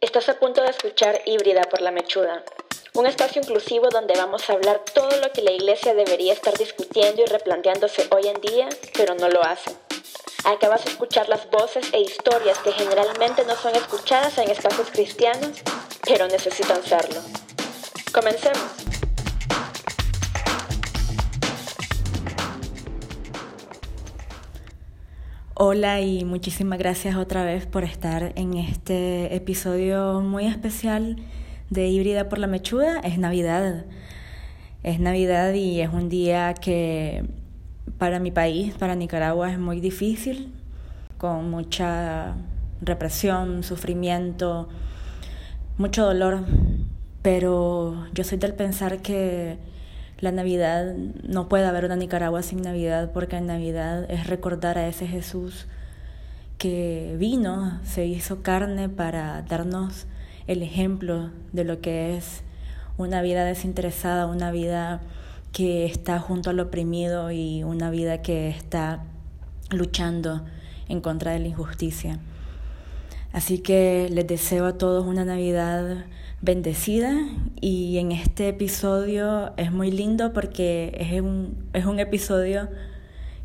Estás a punto de escuchar Híbrida por la Mechuda, un espacio inclusivo donde vamos a hablar todo lo que la iglesia debería estar discutiendo y replanteándose hoy en día, pero no lo hace. Acabas de escuchar las voces e historias que generalmente no son escuchadas en espacios cristianos, pero necesitan serlo. Comencemos. Hola y muchísimas gracias otra vez por estar en este episodio muy especial de Híbrida por la Mechuda. Es Navidad. Es Navidad y es un día que para mi país, para Nicaragua, es muy difícil, con mucha represión, sufrimiento, mucho dolor. Pero yo soy del pensar que la Navidad, no puede haber una Nicaragua sin Navidad, porque en Navidad es recordar a ese Jesús que vino, se hizo carne para darnos el ejemplo de lo que es una vida desinteresada, una vida que está junto al oprimido y una vida que está luchando en contra de la injusticia. Así que les deseo a todos una Navidad bendecida y en este episodio es muy lindo porque es un, es un episodio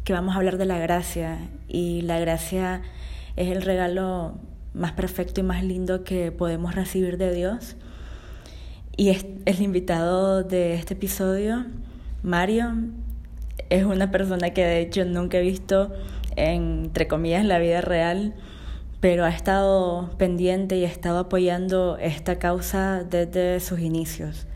que vamos a hablar de la gracia y la gracia es el regalo más perfecto y más lindo que podemos recibir de Dios. Y es, el invitado de este episodio, Mario, es una persona que de hecho nunca he visto, entre comillas, en la vida real pero ha estado pendiente y ha estado apoyando esta causa desde sus inicios.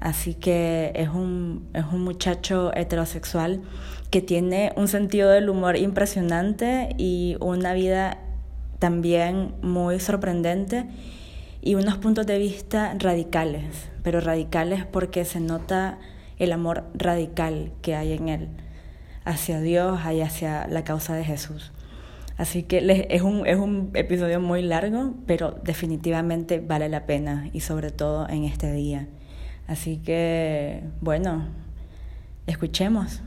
Así que es un, es un muchacho heterosexual que tiene un sentido del humor impresionante y una vida también muy sorprendente y unos puntos de vista radicales, pero radicales porque se nota el amor radical que hay en él hacia Dios y hacia la causa de Jesús. Así que es un, es un episodio muy largo, pero definitivamente vale la pena y sobre todo en este día. Así que, bueno, escuchemos.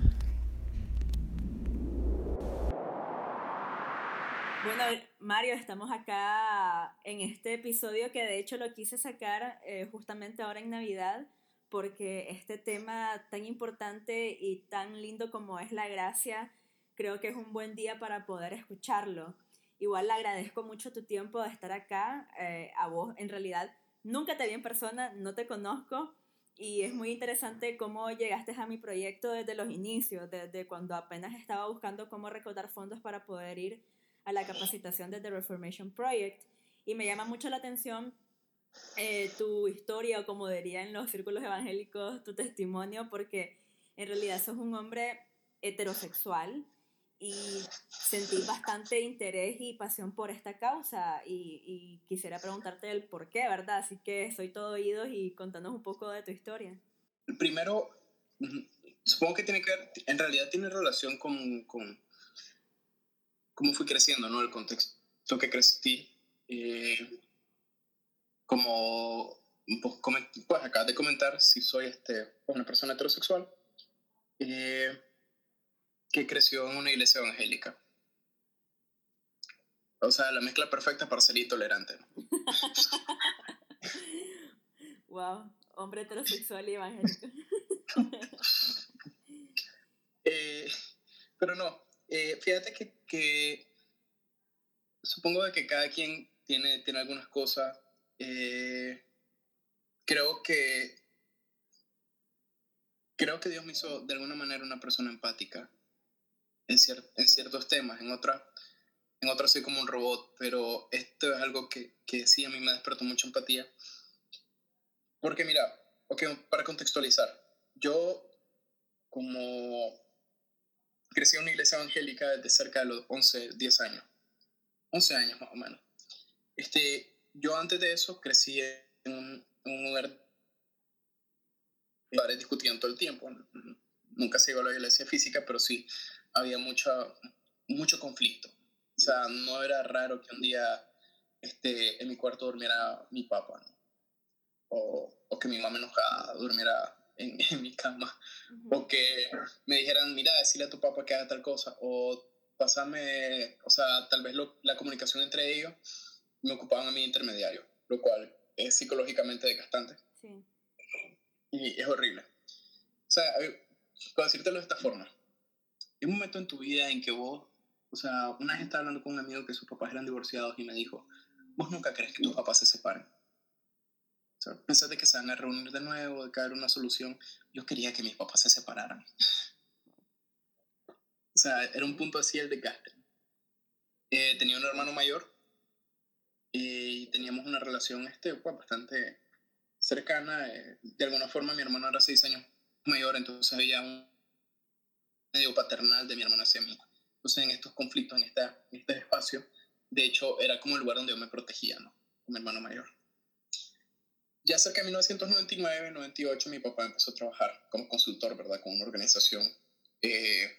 Bueno, Mario, estamos acá en este episodio que de hecho lo quise sacar eh, justamente ahora en Navidad porque este tema tan importante y tan lindo como es la gracia creo que es un buen día para poder escucharlo. Igual le agradezco mucho tu tiempo de estar acá. Eh, a vos, en realidad, nunca te vi en persona, no te conozco. Y es muy interesante cómo llegaste a mi proyecto desde los inicios, desde cuando apenas estaba buscando cómo recaudar fondos para poder ir a la capacitación de The Reformation Project. Y me llama mucho la atención eh, tu historia, o como diría en los círculos evangélicos, tu testimonio, porque en realidad sos un hombre heterosexual y sentí bastante interés y pasión por esta causa y, y, quisiera preguntarte el por qué, ¿verdad? Así que soy todo oídos y contanos un poco de tu historia. Primero, supongo que tiene que ver, en realidad tiene relación con, con cómo fui creciendo, ¿no? El contexto que crecí. Eh, como pues, acabas de comentar, si soy este, una persona heterosexual. Eh, que creció en una iglesia evangélica. O sea, la mezcla perfecta para ser intolerante. wow, hombre heterosexual y evangélico. Eh, pero no, eh, fíjate que, que, supongo de que cada quien tiene, tiene algunas cosas. Eh, creo que creo que Dios me hizo de alguna manera una persona empática en, en ciertos temas, en otras en otras soy como un robot, pero esto es algo que, que sí a mí me despertó mucha empatía. Porque mira, okay, para contextualizar, yo como crecí en una iglesia evangélica desde cerca de los 11, 10 años, 11 años más o menos. Este, yo antes de eso crecí en un, en un lugar discutían todo el tiempo. Nunca se iba a la iglesia física, pero sí había mucho, mucho conflicto. O sea, no era raro que un día este, en mi cuarto durmiera mi papá, o, o, que mi mamá enojada durmiera en, en mi cama, o que me dijeran, mira, decirle a tu papá que haga tal cosa, o pasarme, o sea, tal vez la comunicación entre ellos me ocupaban a mí intermediario. lo cual es psicológicamente desgastante. Sí. Y es horrible. O sea, puedo decírtelo de esta forma. Hay un momento en tu vida en que vos, o sea, una vez estaba hablando con un amigo que sus papás eran divorciados y me dijo, vos nunca crees que tus papás se separen. O sea, pensás de que se van a reunir de nuevo, de caer una solución. Yo quería que mis papás se separaran. o sea, era un punto así el desgaste. Eh, tenía un hermano mayor y teníamos una relación este, pues, bastante cercana. Eh, de alguna forma mi hermano era seis años mayor, entonces había un medio paternal de mi hermano hacia mí. Entonces en estos conflictos, en, esta, en este espacio, de hecho era como el lugar donde yo me protegía, ¿no? Con mi hermano mayor. Ya cerca de 1999, 98, mi papá empezó a trabajar como consultor, ¿verdad? Con una organización eh,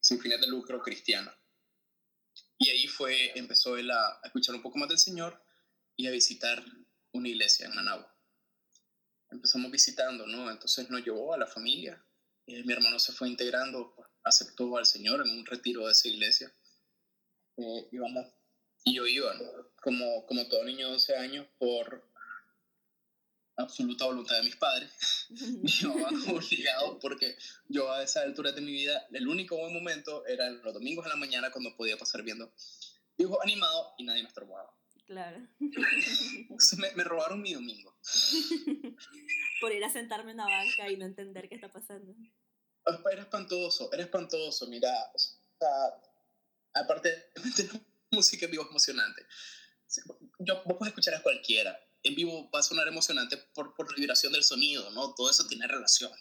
sin fines de lucro cristiana. Y ahí fue, empezó él a, escuchar un poco más del Señor y a visitar una iglesia en Managua. Empezamos visitando, ¿no? Entonces nos llevó a la familia. Eh, mi hermano se fue integrando, aceptó al Señor en un retiro de esa iglesia. Eh, íbamos, y yo iba, ¿no? Como, como todo niño de 12 años, por absoluta voluntad de mis padres. me llevaban obligado porque yo a esa altura de mi vida, el único buen momento era los domingos en la mañana cuando podía pasar viendo dibujos animados y nadie me estorbaba. Claro. me, me, robaron mi domingo. Por ir a sentarme en una banca y no entender qué está pasando. Era espantoso, era espantoso, mira. O sea, aparte de música en vivo es emocionante. Yo, vos puedes escuchar a cualquiera, en vivo va a sonar emocionante por, por la vibración del sonido, ¿no? Todo eso tiene relación.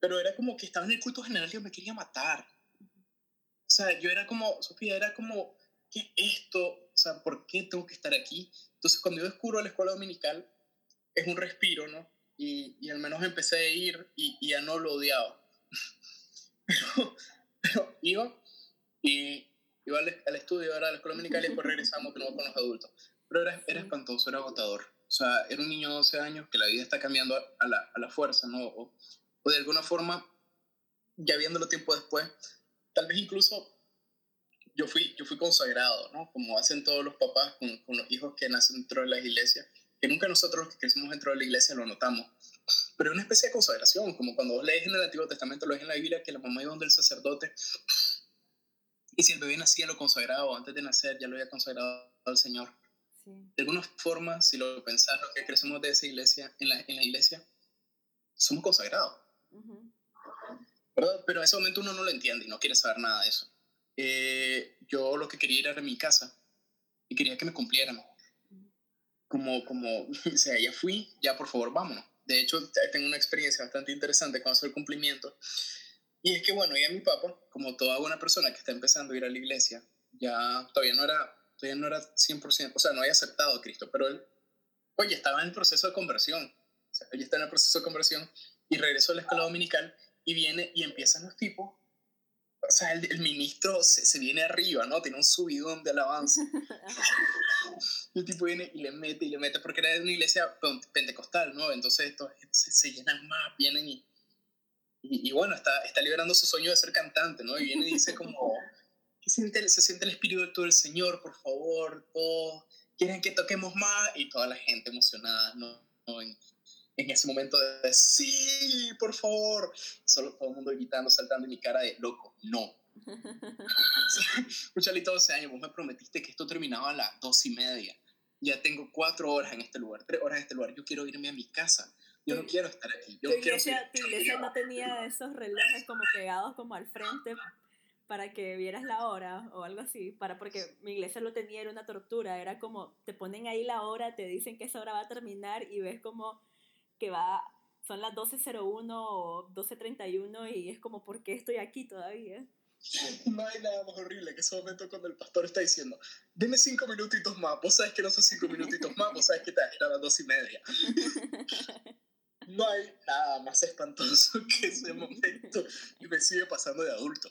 Pero era como que estaba en el culto general y yo me quería matar. O sea, yo era como, Sofía, era como, ¿qué es esto? O sea, ¿por qué tengo que estar aquí? Entonces, cuando yo descubro la escuela dominical, es un respiro, ¿no? Y, y al menos empecé a ir y, y ya no lo odiaba. pero, pero iba y iba al, al estudio, ahora a la escuela dominical y después regresamos de nuevo con los adultos. Pero era, era espantoso, era agotador. O sea, era un niño de 12 años que la vida está cambiando a la, a la fuerza, ¿no? O, o, de alguna forma, ya viéndolo tiempo después, tal vez incluso yo fui, yo fui consagrado, ¿no? Como hacen todos los papás con, con los hijos que nacen dentro de las iglesias, que nunca nosotros los que crecimos dentro de la iglesia lo notamos. Pero es una especie de consagración, como cuando vos lees en el Antiguo Testamento, lo lees en la Biblia, que la mamá iba donde el sacerdote, y si el bebé nacía lo consagraba, antes de nacer ya lo había consagrado al Señor. De alguna forma, si lo pensás, lo que crecemos de esa iglesia, en la, en la iglesia, somos consagrados. ¿Verdad? Pero en ese momento uno no lo entiende y no quiere saber nada de eso. Eh, yo lo que quería era a mi casa y quería que me cumplieran. Como, como, o sea, ya fui, ya por favor, vámonos. De hecho, tengo una experiencia bastante interesante con el cumplimiento. Y es que, bueno, ya mi papá, como toda buena persona que está empezando a ir a la iglesia, ya todavía no era todavía no era 100%, o sea, no había aceptado a Cristo, pero él, oye, estaba en el proceso de conversión, o sea, está en el proceso de conversión y regresó a la escuela dominical y viene y empiezan los tipos, o sea, el, el ministro se, se, viene arriba, ¿no? Tiene un subidón de alabanza. el tipo viene y le mete y le mete, porque era de una iglesia pentecostal, ¿no? Entonces estos se, se llenan más, vienen y, y, y, bueno, está, está liberando su sueño de ser cantante, ¿no? Y viene y dice como, se siente, se siente el espíritu del Señor, por favor, todos quieren que toquemos más y toda la gente emocionada, ¿no? En, en, ese momento de, sí, por favor, solo todo el mundo gritando, saltando en mi cara de loco, no. Muchalito, 12 años, vos me prometiste que esto terminaba a las dos y media. Ya tengo cuatro horas en este lugar, tres horas en este lugar. Yo quiero irme a mi casa. Yo no quiero estar aquí. Yo tu, iglesia, tu iglesia no tenía esos relojes como pegados como al frente para que vieras la hora o algo así, para porque mi iglesia lo tenía, era una tortura, era como, te ponen ahí la hora, te dicen que esa hora va a terminar y ves como que va, son las 12.01 o 12.31 y es como, ¿por qué estoy aquí todavía? No hay nada más horrible que ese momento cuando el pastor está diciendo, deme cinco minutitos más, vos sabes que no son cinco minutitos más, vos sabes que te a las dos y media. no hay nada más espantoso que ese momento y me sigue pasando de adulto.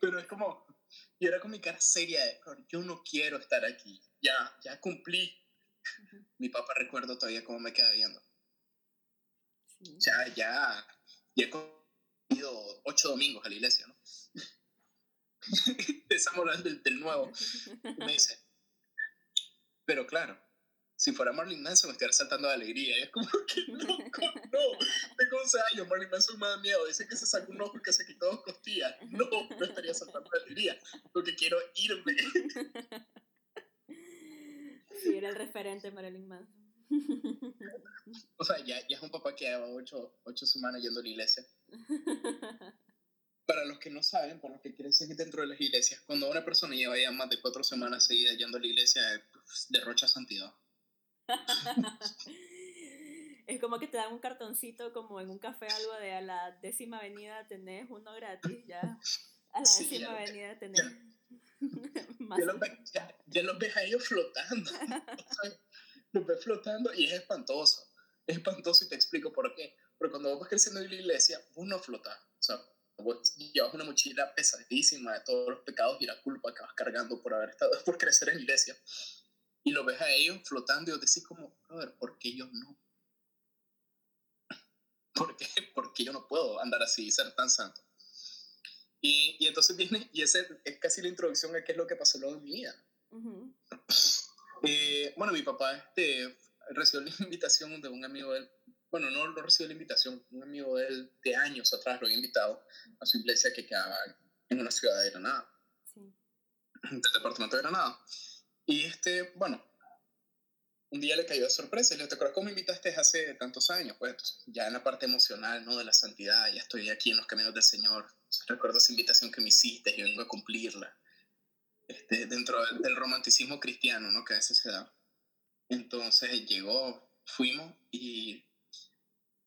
Pero es como, y era con mi cara seria de, yo no quiero estar aquí, ya, ya cumplí. Mi papá recuerdo todavía cómo me queda viendo. Ya, ya, ya he ido ocho domingos a la iglesia, ¿no? Estamos hablando del, del nuevo. me dice, Pero claro, si fuera Marlene Manson me estaría saltando de alegría. Y es como que no, no, tengo 11 años, Marlene Manson me da miedo. Dice que se sacó un ojo y que se quitó dos costillas. No, no estaría saltando de alegría, porque quiero irme. Sí, era el referente Marilyn Manson. O sea, ya, ya es un papá que lleva ocho, ocho semanas yendo a la iglesia. Para los que no saben, para los que quieren seguir dentro de las iglesias, cuando una persona lleva ya más de cuatro semanas seguidas yendo a la iglesia, pues, derrocha santidad. es como que te dan un cartoncito como en un café algo de a la décima avenida tenés uno gratis, ya a la décima avenida tenés... Ya, los, ya, los ves a ellos flotando. los ves flotando y es espantoso. Es espantoso y te explico por qué. Porque cuando vos vas creciendo en la iglesia, vos no flotas. O sea, vos llevas una mochila pesadísima de todos los pecados y la culpa que vas cargando por haber estado, por crecer en la iglesia y lo ves a ellos flotando y os decís como, brother, ¿por qué yo no? ¿Por qué? Porque yo no puedo andar así y ser tan santo. Y, y, entonces viene, y ese es casi la introducción a qué es lo que pasó luego en mi vida. Eh, bueno, mi papá este, recibió la invitación de un amigo de él, bueno, no lo recibió la invitación, un amigo de él de años atrás lo había invitado a su iglesia que quedaba en una ciudad de Granada, sí. del departamento de Granada. Y este, bueno, un día le cayó de sorpresa y le dijo, ¿te acuerdas cómo me invitaste hace tantos años? Pues ya en la parte emocional, ¿no? De la santidad, ya estoy aquí en los caminos del Señor. Recuerdo esa invitación que me hiciste y vengo a cumplirla. Este, dentro del, romanticismo cristiano, ¿no? Que a veces se da. Entonces llegó, fuimos y,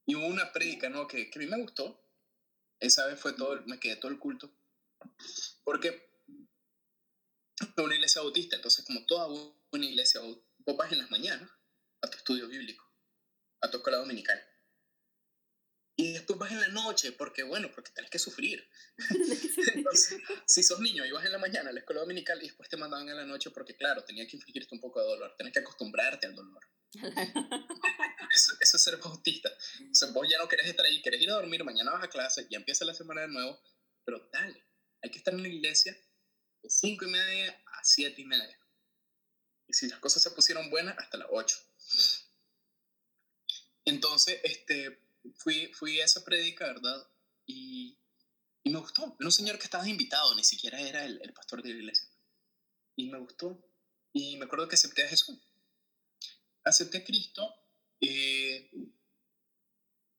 y hubo una prédica, ¿no? Que, que a mí me gustó. Esa vez fue todo, me quedé todo el culto. Porque una iglesia bautista, entonces como toda una iglesia vos vas en las mañanas a tu estudio bíblico, a tu escuela dominical. Y después vas en la noche, porque bueno, porque tenés que sufrir. Entonces, si sos niño y vas en la mañana a la escuela dominical y después te mandaban en la noche porque, claro, tenía que infligirte un poco de dolor, tenés que acostumbrarte al dolor. eso, eso, es ser bautista. O sea, vos ya no querés estar ahí, querés ir a dormir, mañana vas a clase, ya empieza la semana de nuevo, pero dale, hay que estar en la iglesia de 5 y media a 7 y media. Y si las cosas se pusieron buenas, hasta las 8. Entonces, este, fui, fui a esa predica, ¿verdad? Y, y me gustó. Era un señor que estaba invitado, ni siquiera era el, el pastor de la iglesia. Y me gustó. Y me acuerdo que acepté a Jesús. Acepté a Cristo eh,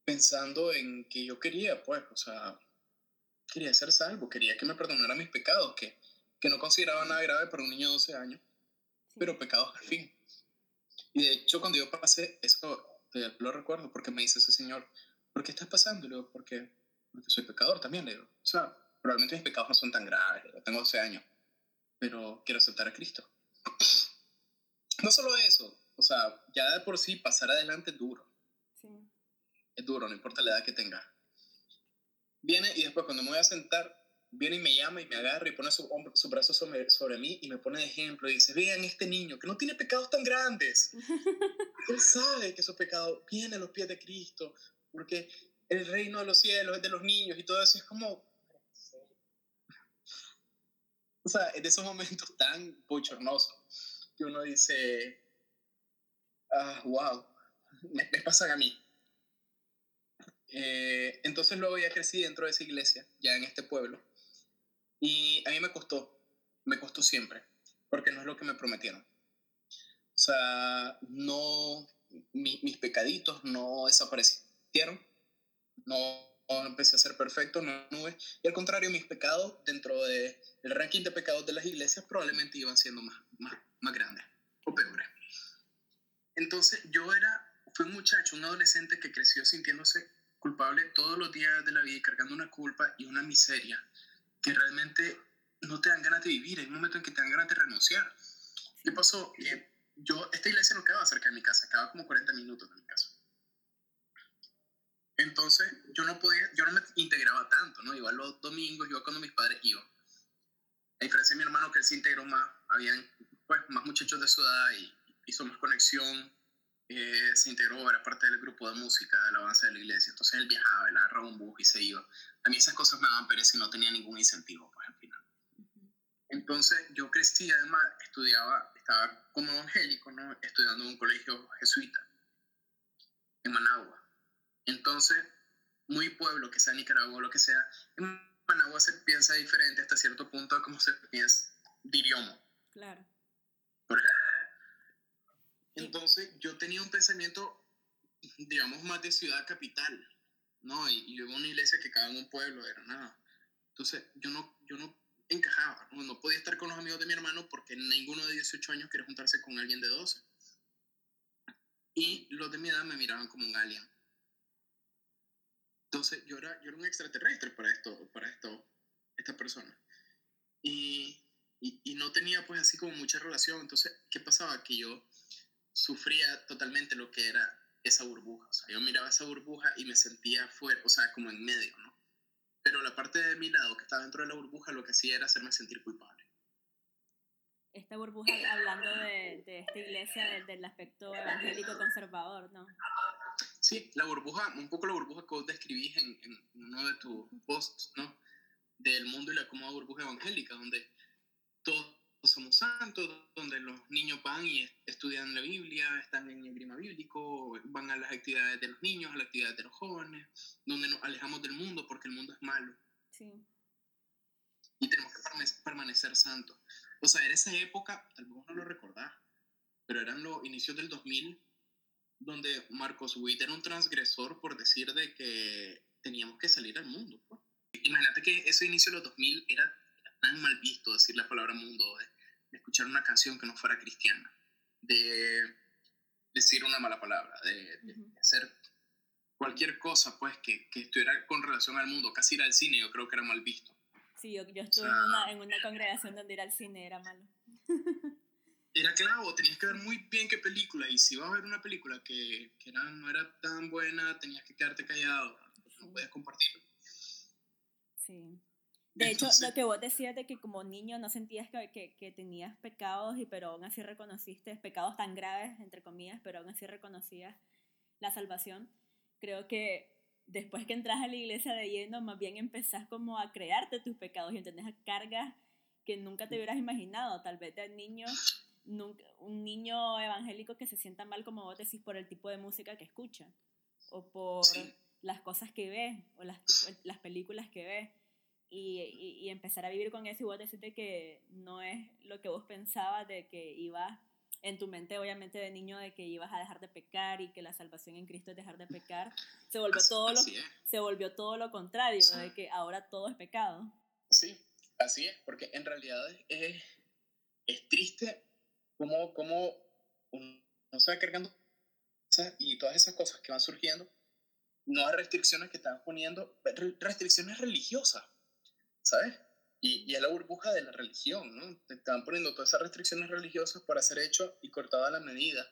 pensando en que yo quería, pues, o sea, quería ser salvo, quería que me perdonara mis pecados, que que no consideraba nada grave para un niño de 12 años, pero pecados al fin. Y de hecho, cuando yo pasé, eso lo recuerdo porque me dice ese señor, ¿por qué estás pasando? Le digo, porque, porque soy pecador también, le digo. O sea, probablemente mis pecados no son tan graves, tengo 12 años, pero quiero aceptar a Cristo. No solo eso, o sea, ya de por sí pasar adelante es duro. Sí. Es duro, no importa la edad que tenga. Viene y después cuando me voy a sentar, viene y me llama y me agarra y pone su, su brazo sobre, sobre mí y me pone de ejemplo y dice, vean este niño que no tiene pecados tan grandes. Él sabe que esos pecados vienen a los pies de Cristo, porque el reino de los cielos es de los niños y todo eso es como... O sea, es de esos momentos tan bochornosos que uno dice, ah, wow, me, me pasan a mí. Eh, entonces luego ya crecí dentro de esa iglesia, ya en este pueblo, y a mí me costó, me costó siempre, porque no es lo que me prometieron. O sea, no, mis pecaditos no desaparecieron, no, empecé a ser perfecto, no nube. Y al contrario, mis pecados dentro del el ranking de pecados de las iglesias probablemente iban siendo más, más, más grandes o peores. Entonces yo era, fui un muchacho, un adolescente que creció sintiéndose culpable todos los días de la vida y cargando una culpa y una miseria que realmente no te dan ganas de vivir, hay un momento en que te dan ganas de renunciar. ¿Qué pasó? Que yo, esta iglesia no quedaba cerca de mi casa, quedaba como 40 minutos de mi casa. Entonces, yo no podía, yo no me integraba tanto, ¿no? Iba los domingos, iba cuando mis padres iban. A diferencia de mi hermano, que él se integró más, habían pues, más muchachos de su edad y hizo más conexión, eh, se integró, era parte del grupo de música de alabanza de la iglesia. Entonces él viajaba, él agarraba un bus y se iba. A mí esas cosas me daban pereza y no tenía ningún incentivo, pues al final. Entonces yo crecí, además estudiaba, estaba como evangélico, ¿no? Estudiando en un colegio jesuita en Managua. Entonces, muy pueblo, que sea Nicaragua o lo que sea, en Managua se piensa diferente hasta cierto punto a cómo se piensa de idioma. Claro. Entonces, yo tenía un pensamiento, digamos, más de ciudad capital, ¿no? Y, yo iba una iglesia que cada en un pueblo, era nada. Entonces, yo no, yo no encajaba, ¿no? no podía estar con los amigos de mi hermano porque ninguno de 18 años quiere juntarse con alguien de 12. Y los de mi edad me miraban como un alien. Entonces, yo era, yo era un extraterrestre para esto, para esto, esta persona. Y, y, y no tenía pues así como mucha relación. Entonces, ¿qué pasaba? Que yo sufría totalmente lo que era esa burbuja. O sea, yo miraba esa burbuja y me sentía fuera, o sea, como en medio, ¿no? Pero la parte de mi lado que estaba dentro de la burbuja lo que hacía era hacerme sentir culpable. Esta burbuja, hablando de, de esta iglesia, del, aspecto evangélico conservador, ¿no? Sí, la burbuja, un poco la burbuja que vos describís en, en uno de tus posts, ¿no? Del mundo y la cómoda burbuja evangélica, donde somos santos, donde los niños van y estudian la Biblia, están en el grima bíblico, van a las actividades de los niños, a las actividades de los jóvenes, donde nos alejamos del mundo porque el mundo es malo. Sí. Y tenemos que permanecer santos. O sea, era esa época, tal vez no lo recordás, pero eran los inicios del 2000, donde Marcos Witt era un transgresor por decir de que teníamos que salir al mundo. Pues. Imagínate que ese inicio de los 2000 era tan mal visto decir la palabra mundo, de, escuchar una canción que no fuera cristiana, de decir una mala palabra, de, hacer cualquier cosa pues que, que, estuviera con relación al mundo, casi ir al cine yo creo que era mal visto. Sí, yo, yo estuve en, una, en, una, congregación donde ir al cine era malo. era clavo, tenías que ver muy bien qué película y si ibas a ver una película que, que era, no era tan buena, tenías que quedarte callado, no podías compartirlo. Sí. De hecho, lo que vos decías de que como niño no sentías que, que, que, tenías pecados, y pero aún así reconociste pecados tan graves, entre comillas, pero aún así reconocías la salvación, creo que después que entras a la iglesia de lleno, más bien empezás como a crearte tus pecados y entendés cargas que nunca te hubieras imaginado. Tal vez de niño, nunca, un niño evangélico que se sienta mal, como vos decís, por el tipo de música que escucha, o por las cosas que ve, o las, las películas que ve y, y, empezar a vivir con eso y vos decirte que no es lo que vos pensabas de que ibas en tu mente obviamente de niño de que ibas a dejar de pecar y que la salvación en Cristo es dejar de pecar se volvió todo lo se volvió todo lo contrario de que ahora todo es pecado. Sí así es porque en realidad es, es triste como como uno se va cargando y todas esas cosas que van surgiendo no hay restricciones que están poniendo restricciones religiosas ¿sabes? Y, y es la burbuja de la religión, ¿no? Te estaban poniendo todas esas restricciones religiosas para ser hecho y cortado a la medida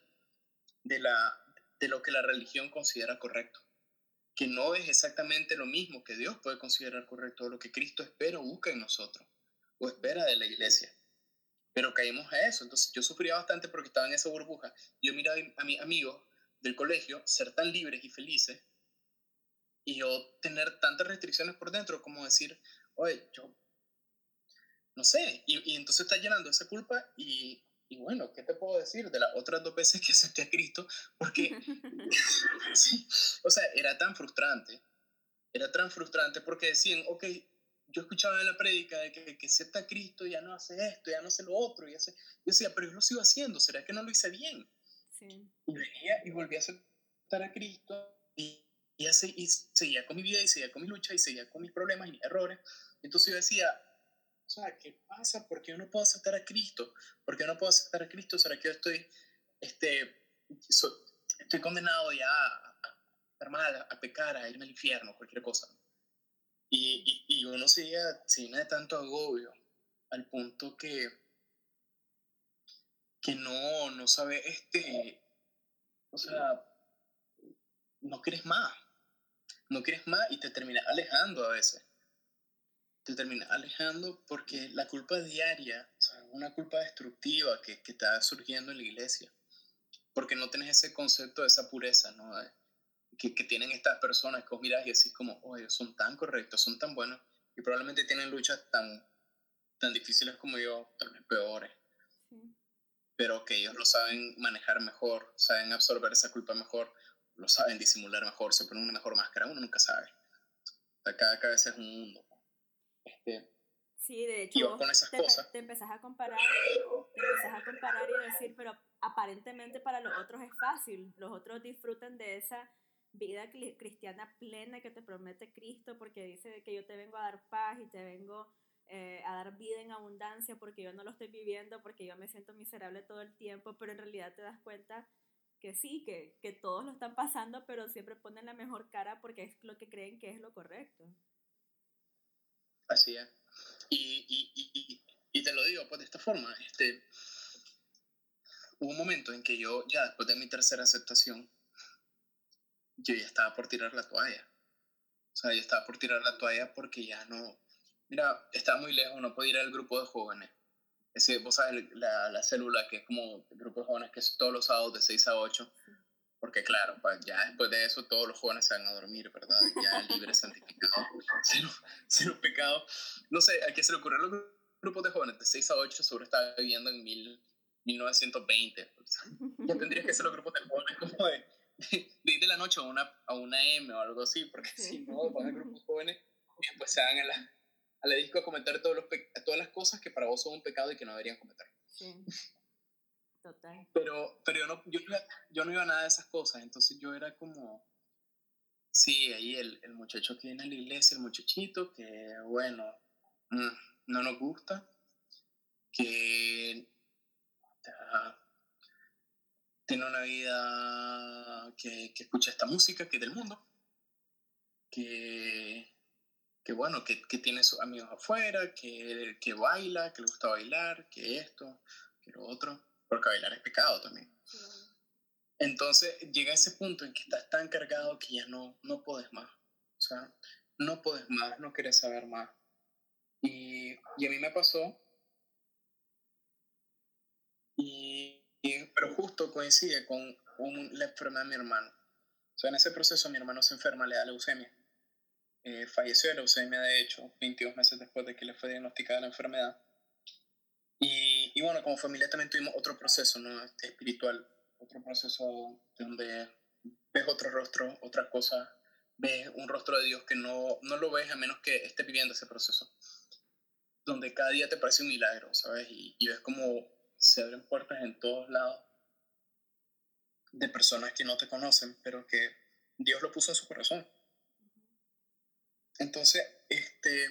de, la, de lo que la religión considera correcto. Que no es exactamente lo mismo que Dios puede considerar correcto, o lo que Cristo espera o busca en nosotros, o espera de la iglesia. Pero caímos a eso. Entonces yo sufría bastante porque estaba en esa burbuja. Yo miraba a mis amigos del colegio ser tan libres y felices y yo tener tantas restricciones por dentro como decir, oye, yo no sé, y, y entonces está llenando esa culpa y, y, bueno, ¿qué te puedo decir de las otras dos veces que acepté a Cristo? Porque, sí, o sea, era tan frustrante, era tan frustrante porque decían, ok, yo escuchaba en la prédica de que, que acepta a Cristo ya no hace esto, ya no hace lo otro, y hace, yo decía, pero yo lo sigo haciendo, ¿será que no lo hice bien? Sí. Y venía y volví a aceptar a Cristo y, y, así, y seguía con mi vida y seguía con mi lucha y seguía con mis problemas y mis errores entonces yo decía, o sea, ¿qué pasa? ¿Por qué yo no puedo aceptar a Cristo? ¿Por qué yo no puedo aceptar a Cristo? ¿Será que yo estoy, este, estoy condenado ya a, estar mal, a, pecar, a irme al infierno, cualquier cosa? Y, y, uno se, se llena de tanto agobio al punto que, que no, no sabe, este, o sea, no quieres más, no quieres más y te terminas alejando a veces te terminas alejando porque la culpa diaria, o sea, una culpa destructiva que, que está surgiendo en la iglesia, porque no tienes ese concepto de esa pureza, ¿no? que, que, tienen estas personas que vos miras y así como, oye, son tan correctos, son tan buenos, y probablemente tienen luchas tan, tan difíciles como yo, tal vez peores. pero que ellos lo saben manejar mejor, saben absorber esa culpa mejor, lo saben disimular mejor, se ponen una mejor máscara, uno nunca sabe. cada cabeza es un mundo. Este, Sí, de hecho, con esas te, cosas. te empezás a comparar, te empezás a comparar y decir, pero aparentemente para los otros es fácil, los otros disfrutan de esa vida cristiana plena que te promete Cristo porque dice que yo te vengo a dar paz y te vengo eh, a dar vida en abundancia porque yo no lo estoy viviendo, porque yo me siento miserable todo el tiempo, pero en realidad te das cuenta que sí, que, que todos lo están pasando, pero siempre ponen la mejor cara porque es lo que creen que es lo correcto. Así es. Y, y, y, y, te lo digo pues de esta forma, este, hubo un momento en que yo, ya después de mi tercera aceptación, yo ya estaba por tirar la toalla. O sea, yo estaba por tirar la toalla porque ya no, mira, estaba muy lejos, no podía ir al grupo de jóvenes. Ese, vos sabes, la, la célula que es como el grupo de jóvenes que es todos los sábados de 6 a 8. Porque claro, pues ya después de eso todos los jóvenes se van a dormir, ¿verdad? Ya libre, santificado, cero, cero pecado. No sé, ¿a qué se le ocurrió los grupos de jóvenes de 6 a 8? Seguro estaba viviendo en mil, 1920. Ya tendrías que ser los grupos de jóvenes como de, de, de la noche a una, a una M o algo así, porque si no, van a grupos jóvenes y después se van a la, la disco a comentar todos los todas las cosas que para vos son un pecado y que no deberían cometer. Sí. Pero, pero yo, no, yo, yo no iba a nada de esas cosas, entonces yo era como, sí, ahí el, el muchacho que viene a la iglesia, el muchachito, que bueno, mm, no nos gusta, que tiene una vida que, que, escucha esta música que es del mundo, que, que bueno, que, que tiene sus amigos afuera, que, que baila, que le gusta bailar, que esto, que lo otro porque bailar es pecado también. Entonces llega ese punto en que estás tan cargado que ya no, no puedes más. O sea, no puedes más, no quieres saber más. Y, y a mí me pasó, y, pero justo coincide con la enfermedad de mi hermano. O sea, en ese proceso mi hermano se enferma, le da leucemia. Eh, falleció de leucemia, de hecho, 22 meses después de que le fue diagnosticada la enfermedad. Y, y, bueno, como familia también tuvimos otro proceso ¿no? Este, espiritual, otro proceso donde ves otro rostro, otra cosa, ves un rostro de Dios que no, no lo ves a menos que estés viviendo ese proceso, donde cada día te parece un milagro, ¿sabes? Y, y ves como se abren puertas en todos lados de personas que no te conocen, pero que Dios lo puso en su corazón. Entonces, este,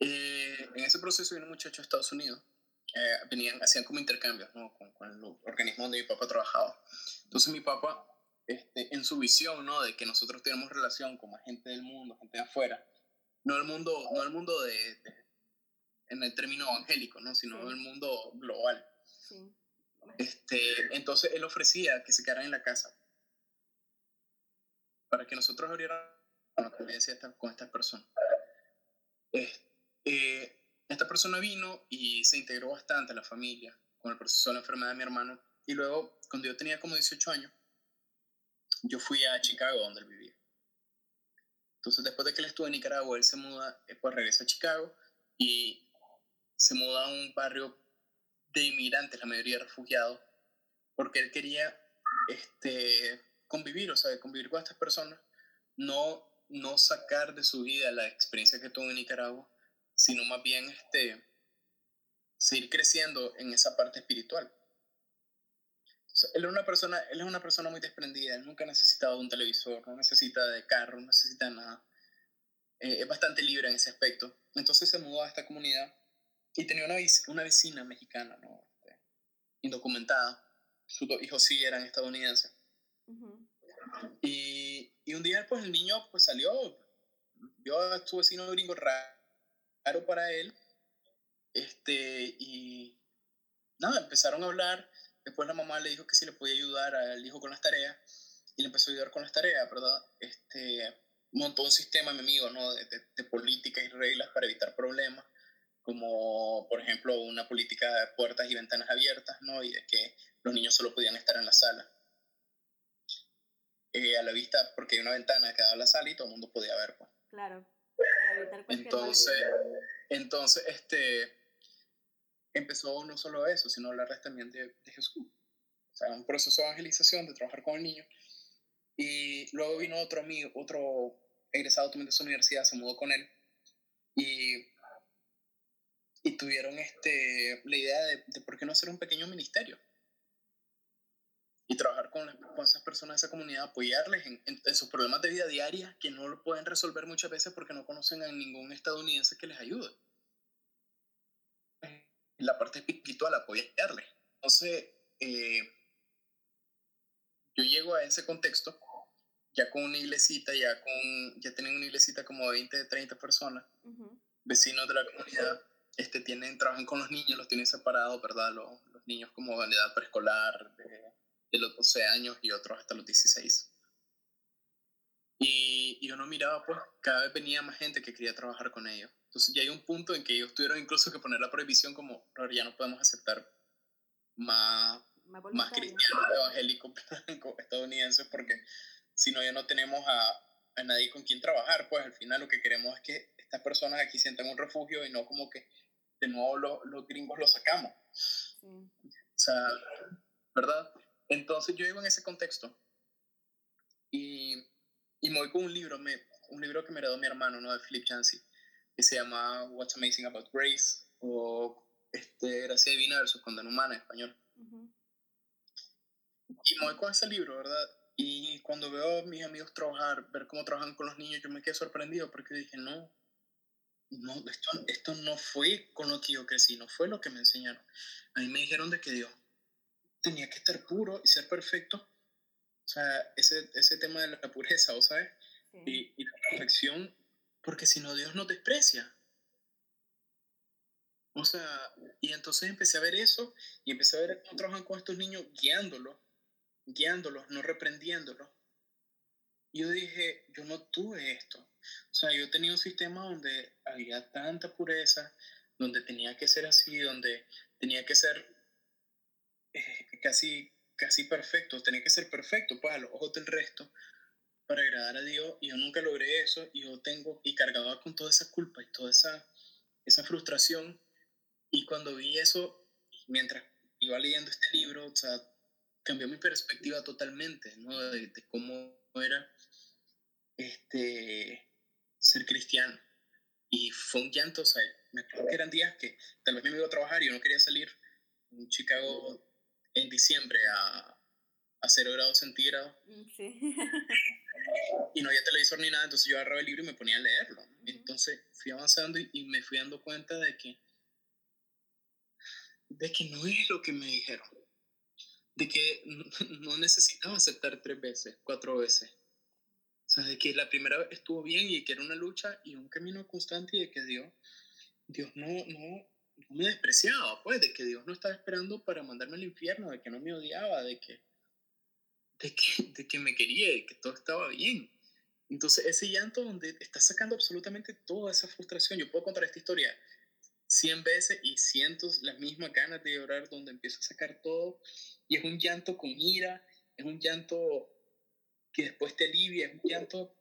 eh, en ese proceso vino un muchacho de Estados Unidos. Eh, venían, hacían como intercambios ¿no? con, con, el organismo donde mi papá trabajaba. Entonces mi papá, este, en su visión ¿no? de que nosotros tenemos relación con gente del mundo, gente de afuera, no el mundo, no el mundo de, en el término evangélico, ¿no? sino el mundo global. Sí. Este, entonces él ofrecía que se quedaran en la casa para que nosotros abriéramos la convivencia con estas personas. Este, eh, esta persona vino y se integró bastante a la familia con el proceso de la enfermedad de mi hermano. Y luego, cuando yo tenía como 18 años, yo fui a Chicago, donde él vivía. Entonces, después de que él estuvo en Nicaragua, él se muda, después regresa a Chicago y se muda a un barrio de inmigrantes, la mayoría refugiados, porque él quería este, convivir, o sea, convivir con estas personas, no, no sacar de su vida la experiencia que tuvo en Nicaragua, sino más bien este, seguir creciendo en esa parte espiritual. él, es una persona, él es una persona muy desprendida, él nunca ha necesitado un televisor, no necesita de carro, no necesita nada. Eh, es bastante libre en ese aspecto. Entonces se mudó a esta comunidad y tenía una, una vecina mexicana, ¿no? Este, indocumentada. Sus dos hijos sí eran estadounidenses. Y, y, un día pues el niño pues salió, vio a su vecino gringo raro para él. Este, y nada, empezaron a hablar. Después la mamá le dijo que si le podía ayudar al hijo con las tareas. Y le empezó a ayudar con las tareas, ¿verdad? Este, montó un sistema, mi amigo, ¿no? De, de, políticas y reglas para evitar problemas. Como, por ejemplo, una política de puertas y ventanas abiertas, ¿no? Y de que los niños solo podían estar en la sala. Eh, a la vista, porque hay una ventana que daba a la sala y todo el mundo podía ver, pues. Claro. Entonces, entonces este, empezó no solo eso, sino hablarles también de, de Jesús. O sea, un proceso de evangelización, de trabajar con el niño. Y luego vino otro amigo, otro egresado también de su universidad, se mudó con él. Y, y tuvieron este, la idea de, de por qué no hacer un pequeño ministerio y trabajar con, con, esas personas de esa comunidad, apoyarles en, en, sus problemas de vida diaria que no lo pueden resolver muchas veces porque no conocen a ningún estadounidense que les ayude. La parte espiritual, apoyarles. Entonces, eh, yo llego a ese contexto ya con una iglesita, ya, con, ya tienen una iglesita como 20, 30 personas, uh -huh. vecinos de la comunidad, este, tienen, trabajan con los niños, los tienen separados, ¿verdad? Los, los niños como de edad preescolar, de, de los 12 años y otros hasta los 16. Y, y, uno miraba, pues, cada vez venía más gente que quería trabajar con ellos. Entonces ya hay un punto en que ellos tuvieron incluso que poner la prohibición como, ya no podemos aceptar más, más, más cristianos evangélicos estadounidenses porque si no ya no tenemos a, a nadie con quien trabajar. Pues al final lo que queremos es que estas personas aquí sientan un refugio y no como que de nuevo lo, los gringos los sacamos. Sí. O sea, ¿verdad? Entonces yo vivo en ese contexto y, y me voy con un libro, me, un libro que me heredó mi hermano, ¿no? De Philip Yancey, que se llama What's Amazing About Grace o este, Gracia Divina versus Condena Humana en español. Uh -huh. Y me voy con ese libro, ¿verdad? Y cuando veo a mis amigos trabajar, ver cómo trabajan con los niños, yo me quedé sorprendido porque dije, no, no esto, esto no fue con lo que yo crecí, no fue lo que me enseñaron. A mí me dijeron de que Dios tenía que estar puro y ser perfecto. O sea, ese, ese tema de la pureza, ¿o sabes? Sí. Y, y, la perfección, porque si no, Dios nos desprecia. O sea, y entonces empecé a ver eso y empecé a ver cómo trabajan con estos niños guiándolos, guiándolos, no reprendiéndolos. Y yo dije, yo no tuve esto. O sea, yo tenía un sistema donde había tanta pureza, donde tenía que ser así, donde tenía que ser casi, casi perfecto, tenía que ser perfecto, pues a los ojos del resto, para agradar a Dios, y yo nunca logré eso, y yo tengo, y cargaba con toda esa culpa y toda esa, esa frustración, y cuando vi eso, mientras iba leyendo este libro, o sea, cambió mi perspectiva totalmente, ¿no? De, de cómo era este, ser cristiano. Y fue un llanto, o sea, me acuerdo que eran días que tal vez me iba a trabajar y yo no quería salir en Chicago en diciembre a, a 0 grados centígrados. Sí. y no había televisor ni nada, entonces yo agarraba el libro y me ponía a leerlo. Uh -huh. Entonces fui avanzando y, y, me fui dando cuenta de que, de que no es lo que me dijeron. De que no necesitaba aceptar tres veces, cuatro veces. O sea, de que la primera vez estuvo bien y que era una lucha y un camino constante y de que Dios, Dios no, no, me despreciaba, pues, de que Dios no estaba esperando para mandarme al infierno, de que no me odiaba, de que, de que, de que me quería y que todo estaba bien. Entonces, ese llanto donde está sacando absolutamente toda esa frustración, yo puedo contar esta historia cien veces y cientos las mismas ganas de llorar, donde empiezo a sacar todo, y es un llanto con ira, es un llanto que después te alivia, es un llanto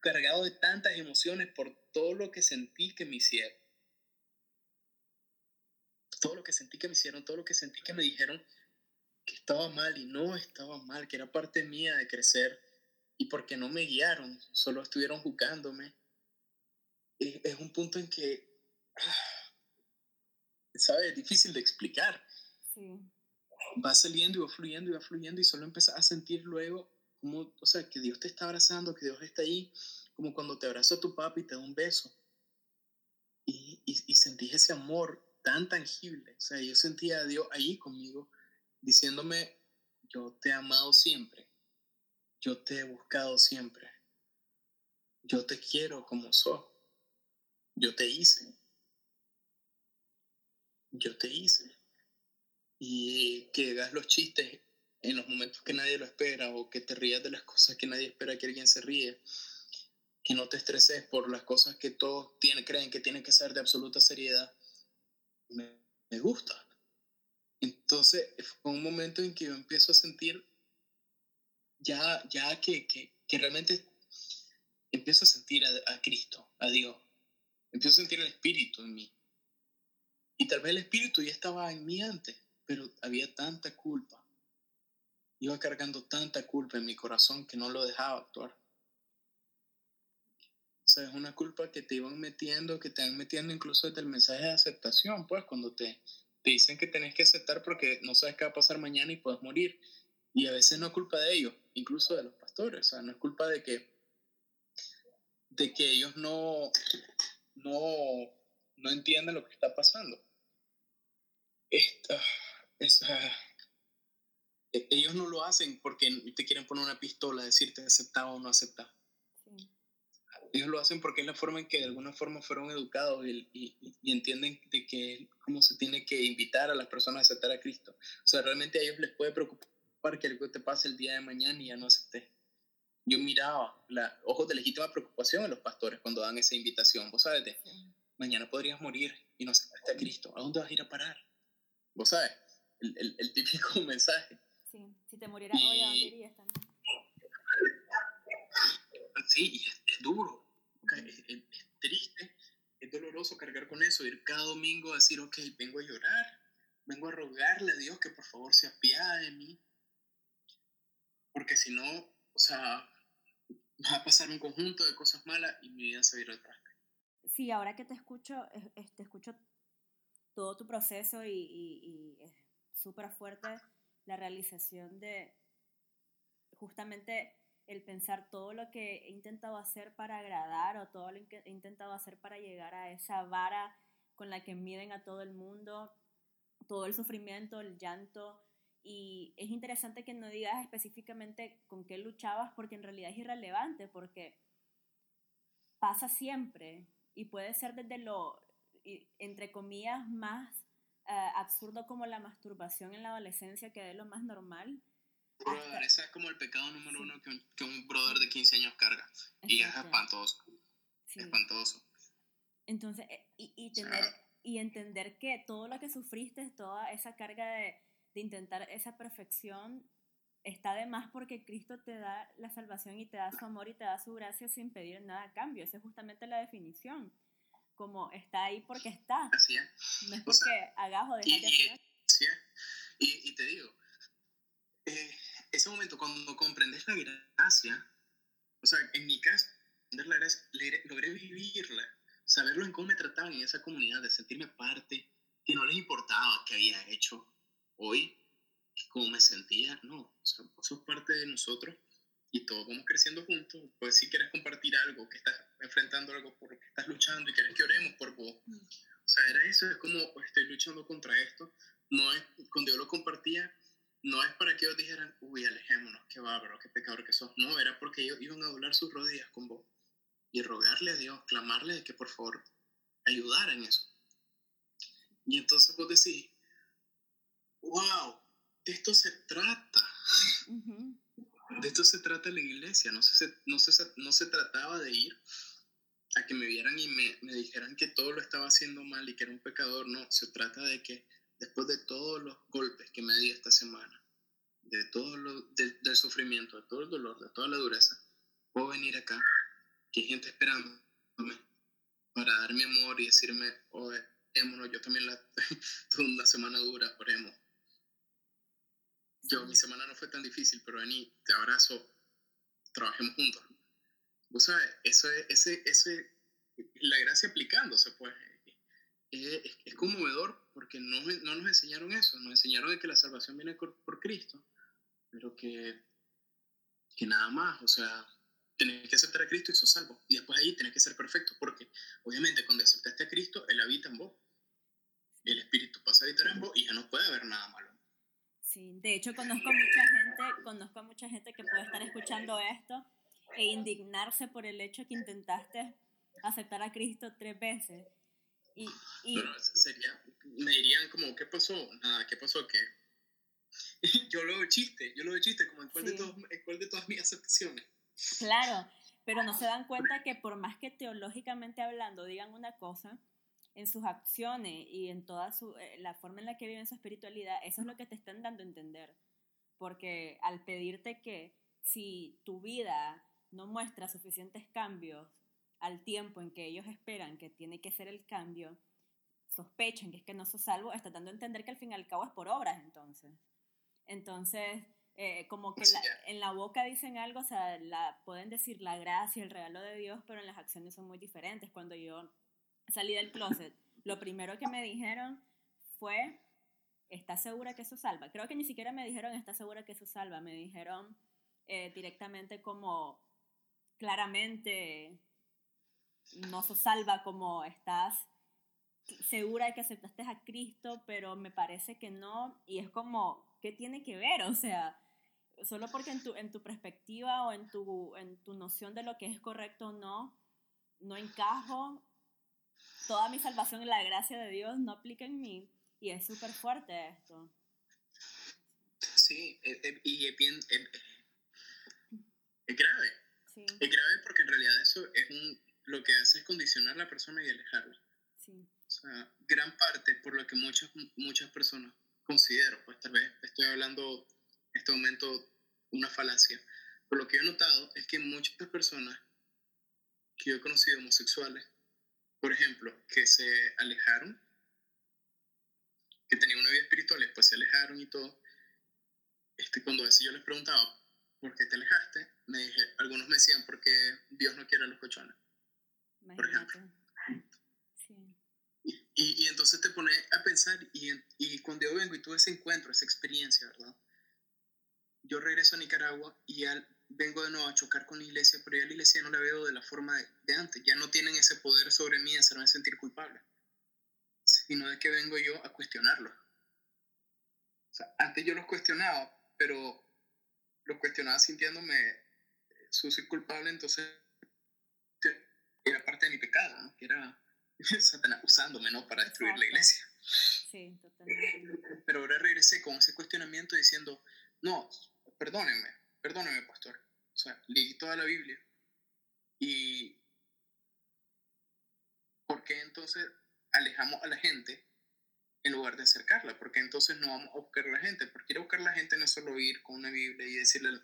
cargado de tantas emociones por todo lo que sentí que me hicieron todo lo que sentí que me hicieron, todo lo que sentí que me dijeron que estaba mal y no estaba mal, que era parte mía de crecer y porque no me guiaron, solo estuvieron juzgándome. Es, es un punto en que, ¿sabes? Es difícil de explicar. Sí. Va saliendo y va fluyendo y va fluyendo y solo empiezas a sentir luego como, o sea, que Dios te está abrazando, que Dios está ahí, como cuando te abraza tu papá y te da un beso. Y, y, y sentís ese amor tan tangible. O sea, yo sentía a Dios ahí conmigo, diciéndome, yo te he amado siempre, yo te he buscado siempre, yo te quiero como sos, yo te hice, yo te hice. Y que hagas los chistes en los momentos que nadie lo espera o que te rías de las cosas que nadie espera que alguien se ríe. Que no te estreses por las cosas que todos tienen, creen que tienen que ser de absoluta seriedad me, gusta. Entonces fue un momento en que yo empiezo a sentir ya, ya que, que, que realmente empiezo a sentir a, a, Cristo, a Dios. Empiezo a sentir el Espíritu en mí. Y tal vez el espíritu ya estaba en mí antes, pero había tanta culpa. Iba cargando tanta culpa en mi corazón que no lo dejaba actuar. Sea, es una culpa que te iban metiendo, que te van metiendo incluso desde el mensaje de aceptación, pues cuando te, te dicen que tenés que aceptar porque no sabes qué va a pasar mañana y puedes morir. Y a veces no es culpa de ellos, incluso de los pastores. O sea, no es culpa de que, de que ellos no, no, no entiendan lo que está pasando. Esta, e, ellos no lo hacen porque te quieren poner una pistola, decirte aceptado o no aceptado. Ellos lo hacen porque es la forma en que de alguna forma fueron educados y, y, entienden de que cómo se tiene que invitar a las personas a aceptar a Cristo. O sea, realmente a ellos les puede preocupar que algo te pase el día de mañana y ya no acepté. Yo miraba la, ojos de legítima preocupación en los pastores cuando dan esa invitación. Vos sabes, de, mañana podrías morir y no aceptaste a Cristo. ¿A dónde vas a ir a parar? Vos sabes, el, el, el típico mensaje. Sí, si te murieras hoy, ¿a dónde irías también? Sí, y es, duro, es, es, triste, es doloroso cargar con eso, ir cada domingo a decir, ok, vengo a llorar, vengo a rogarle a Dios que por favor se apiade de mí, porque si no, o sea, va a pasar un conjunto de cosas malas y mi vida se va a ir atrás. Sí, ahora que te escucho, te escucho todo tu proceso y, y, es súper fuerte la realización de justamente el pensar todo lo que he intentado hacer para agradar o todo lo que he intentado hacer para llegar a esa vara con la que miden a todo el mundo, todo el sufrimiento, el llanto, y es interesante que no digas específicamente con qué luchabas porque en realidad es irrelevante porque pasa siempre y puede ser desde lo, entre comillas, más eh, absurdo como la masturbación en la adolescencia, que es lo más normal. Brother, ese es como el pecado número uno que un, que un, brother de 15 años carga. Y es espantoso. Espantoso. Entonces, eh, y, y, tener, y entender que todo lo que sufriste, toda esa carga de de intentar esa perfección está de más porque Cristo te da la salvación y te da su amor y te da su gracia sin pedir nada a cambio. Esa es justamente la definición. Como está ahí porque está. Así es. No es porque hagas o dejas de hacer. Así es. Y, y te digo, eh, ese momento cuando comprendes la gracia, o sea, en mi caso, entender la gracia, logré vivirla, saberlo en cómo me trataban en esa comunidad, de sentirme parte, que no les importaba qué había hecho, hoy, cómo me sentía, no, o sea, vos sos parte de nosotros y todos vamos creciendo juntos, pues si quieres compartir algo, que estás enfrentando algo por lo que estás luchando y quieres que oremos por vos. Mm. O sea, era eso, es como pues, estoy luchando contra esto, no es, cuando yo lo compartía, no es para que ellos dijeran, uy, alejémonos, qué bárbaro, qué pecador que sos, no, era porque ellos iban a doblar sus rodillas con vos y rogarle a Dios, clamarle de que por favor ayudara en eso. Y entonces vos decís, wow, de esto se trata. De esto se trata la iglesia. No se, no, se, no se trataba de ir a que me vieran y me, me, dijeran que todo lo estaba haciendo mal y que era un pecador. No, se trata de que después de todos los golpes que me di esta semana, de todo lo, del sufrimiento, de todo el dolor, de toda la dureza, puedo venir acá, que hay gente esperándome para dar mi amor y decirme, oye, yo también la, tuve una semana dura, oremos yo, mi semana no fue tan difícil, pero vení, te abrazo, trabajemos juntos. Vos sabes, eso es, ese, ese, la gracia aplicándose, pues, es, es, conmovedor porque no, no, nos enseñaron eso, nos enseñaron de que la salvación viene por, por Cristo, pero que, que nada más, o sea, tenés que aceptar a Cristo y sos salvo. Y después ahí tenés que ser perfecto, porque obviamente cuando aceptaste a Cristo, Él habita en vos. El Espíritu pasa a habitar en vos y ya no puede haber nada malo. Sí, de hecho conozco mucha gente, conozco mucha gente que puede estar escuchando esto e indignarse por el hecho que intentaste aceptar a Cristo tres veces. Y, y sería, me dirían como, ¿qué pasó? Nada, ¿qué pasó? ¿Qué? yo lo veo chiste, yo lo veo chiste, como en cuál, de, todos, en cuál de todas mis acepciones. Claro, pero no se dan cuenta que por más que teológicamente hablando digan una cosa, en sus acciones y en toda su, eh, la forma en la que viven su espiritualidad, eso es lo que te están dando a entender. Porque al pedirte que si tu vida no muestra suficientes cambios al tiempo en que ellos esperan que tiene que ser el cambio, sospechan que es que no sos salvo, está dando a entender que al fin y al cabo es por obras entonces. Entonces, eh, como que en la boca dicen algo, o sea, la, pueden decir la gracia, el regalo de Dios, pero en las acciones son muy diferentes. Cuando yo salí del closet, lo primero que me dijeron fue, ¿estás segura que eso salva? Creo que ni siquiera me dijeron, ¿estás segura que eso salva? Me dijeron eh, directamente como, claramente, no sos salva como estás segura de que aceptaste a Cristo, pero me parece que no, y es como, ¿qué tiene que ver? O sea, solo porque en tu, en tu perspectiva o en tu, en tu noción de lo que es correcto o no, no encajo, toda mi salvación y la gracia de Dios no aplica en mí, y es súper fuerte esto. Sí, eh, eh, y es bien, es grave. Sí. Es grave porque en realidad eso es un, lo que hace es condicionar a la persona y alejarla. Sí. O sea, gran parte por lo que muchas, muchas personas considero, pues tal vez estoy hablando en este momento una falacia, pero lo que he notado es que muchas personas que yo he conocido homosexuales, por ejemplo, que se alejaron, que tenían una vida espiritual después se alejaron y todo, este, cuando a veces yo les preguntaba, ¿por qué te alejaste? Me dije, algunos me decían, porque Dios no quiere a los cochones, por ejemplo. Y, y, entonces te pones a pensar, y, y cuando yo vengo y tuve ese encuentro, esa experiencia, ¿verdad? Yo regreso a Nicaragua y ya vengo de nuevo a chocar con la iglesia, pero ya la iglesia no la veo de la forma de, antes. Ya no tienen ese poder sobre mí de hacerme sentir culpable, sino de que vengo yo a cuestionarlo. O sea, antes yo los cuestionaba, pero los cuestionaba sintiéndome sucio y culpable, entonces era parte de mi pecado, ¿no? que era Satanás usándome, ¿no? Para destruir la iglesia. Sí, totalmente. Pero ahora regresé con ese cuestionamiento diciendo, no, perdónenme, perdónenme, pastor. O sea, leí toda la Biblia. Y ¿por qué entonces alejamos a la gente en lugar de acercarla? Porque entonces no vamos a buscar a la gente. Porque ir a buscar a la gente no es solo ir con una Biblia y decirle,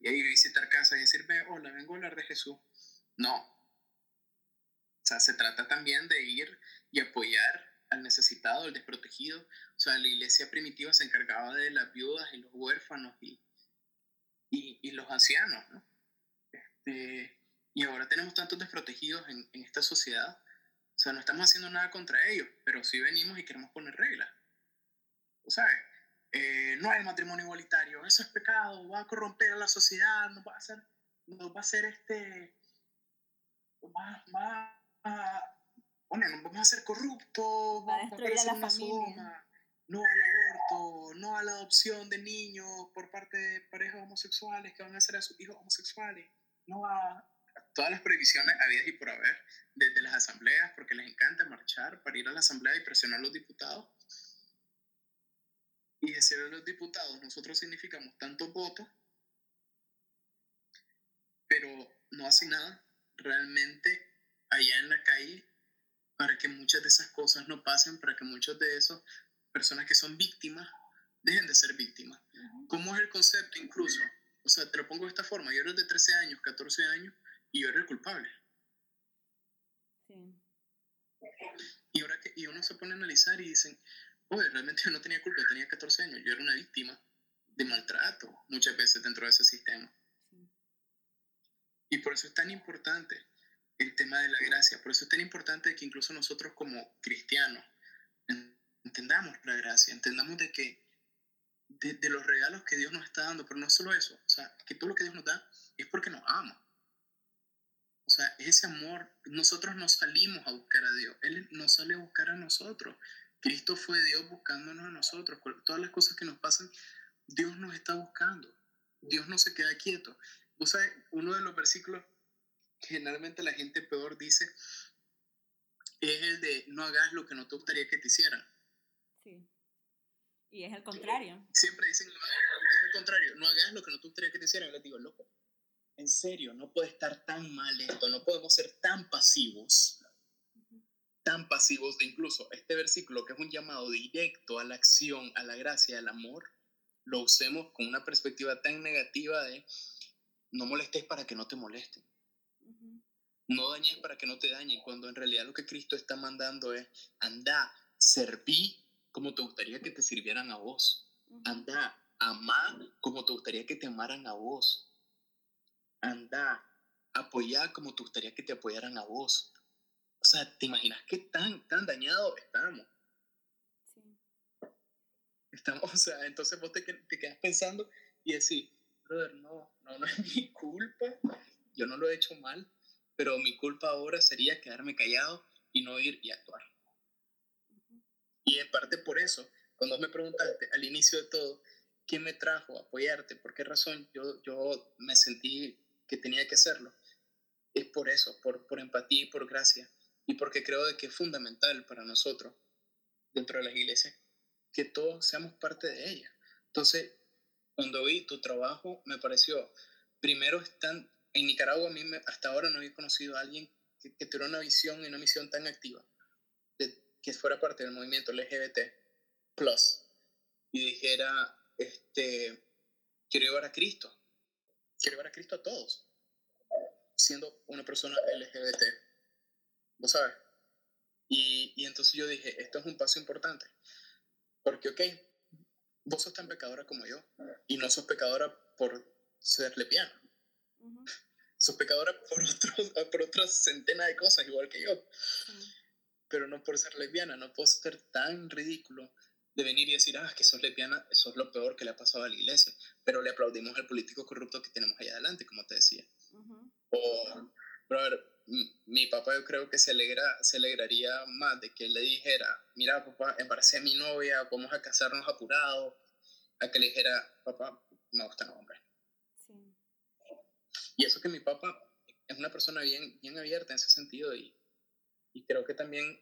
y ir visitar casas y decirme, hola, vengo a hablar de Jesús. No, o sea, se trata también de ir y apoyar al necesitado, al desprotegido. O sea, la iglesia primitiva se encargaba de las viudas y los huérfanos y, y, los ancianos, ¿no? Este, y ahora tenemos tantos desprotegidos en, en, esta sociedad. O sea, no estamos haciendo nada contra ellos, pero sí venimos y queremos poner reglas. ¿O sabes? Eh, no hay matrimonio igualitario, eso es pecado, va a corromper a la sociedad, nos va a hacer, nos va a hacer este, va, va bueno, no vamos a ser corruptos, va a destruir a, la familia. no al aborto, no a la adopción de niños por parte de parejas homosexuales que van a hacer a sus hijos homosexuales, no a todas las prohibiciones habidas y por haber desde las asambleas, porque les encanta marchar para ir a la asamblea y presionar a los diputados. Y decir a los diputados, nosotros significamos tantos votos, pero no hace nada realmente allá en la calle para que muchas de esas cosas no pasen, para que muchas de esas personas que son víctimas dejen de ser víctimas. ¿Cómo es el concepto incluso? O sea, te lo pongo de esta forma, yo era de 13 años, 14 años, y yo era el culpable. Sí. Y ahora que y uno se pone a analizar y dicen, oye, realmente yo no tenía culpa, yo tenía 14 años, yo era una víctima de maltrato muchas veces dentro de ese sistema. Y por eso es tan importante el tema de la gracia. Por eso es tan importante que incluso nosotros como cristianos entendamos la gracia, entendamos de que de, los regalos que Dios nos está dando, pero no solo eso, o sea, que todo lo que Dios nos da es porque nos ama. O sea, ese amor, nosotros no salimos a buscar a Dios, Él nos sale a buscar a nosotros. Cristo fue Dios buscándonos a nosotros. Todas las cosas que nos pasan, Dios nos está buscando. Dios no se queda quieto. O uno de los versículos generalmente la gente peor dice es el de no hagas lo que no te gustaría que te hicieran. Sí. Y es el contrario. Siempre dicen, es el contrario, no hagas lo que no te gustaría que te hicieran. Yo les digo, loco, en serio, no puede estar tan mal esto, no podemos ser tan pasivos, tan pasivos de incluso este versículo que es un llamado directo a la acción, a la gracia, al amor, lo usemos con una perspectiva tan negativa de no molestes para que no te molesten. No dañes para que no te dañen, cuando en realidad lo que Cristo está mandando es anda, serví como te gustaría que te sirvieran a vos. Anda, amá como te gustaría que te amaran a vos. Anda, apoyar como te gustaría que te apoyaran a vos. O sea, ¿te imaginas qué tan, tan dañado estamos? Sí. Estamos, o sea, entonces vos te, te quedas pensando y decís, brother, no, no, no es mi culpa, yo no lo he hecho mal, pero mi culpa ahora sería quedarme callado y no ir y actuar. Y en parte por eso, cuando me preguntaste al inicio de todo, ¿qué me trajo a apoyarte? ¿Por qué razón yo, yo me sentí que tenía que hacerlo? Es por eso, por, por empatía y por gracia. Y porque creo de que es fundamental para nosotros, dentro de las iglesias, que todos seamos parte de ella. Entonces, cuando vi tu trabajo, me pareció, primero están, en Nicaragua a mí hasta ahora no había conocido a alguien que, que tuviera una visión y una misión tan activa, de, que fuera parte del movimiento LGBT, plus, y dijera, este, quiero llevar a Cristo, quiero llevar a Cristo a todos, siendo una persona LGBT, ¿vos sabes? Y, y entonces yo dije, esto es un paso importante, porque, ok, vos sos tan pecadora como yo y no sos pecadora por ser lesbiana. Sos pecadora por, otros, por otras centenas de cosas, igual que yo. Pero no por ser lesbiana, no puedo ser tan ridículo de venir y decir, ah, que sos lesbiana, eso es lo peor que le ha pasado a la iglesia. Pero le aplaudimos al político corrupto que tenemos ahí adelante, como te decía. O, brother, mi papá yo creo que se, alegra, se alegraría más de que él le dijera, mira papá, embaracé a mi novia, vamos a casarnos apurado, a que le dijera, papá, me gustan hombres. Y eso que mi papá es una persona bien, bien abierta en ese sentido y, y creo que también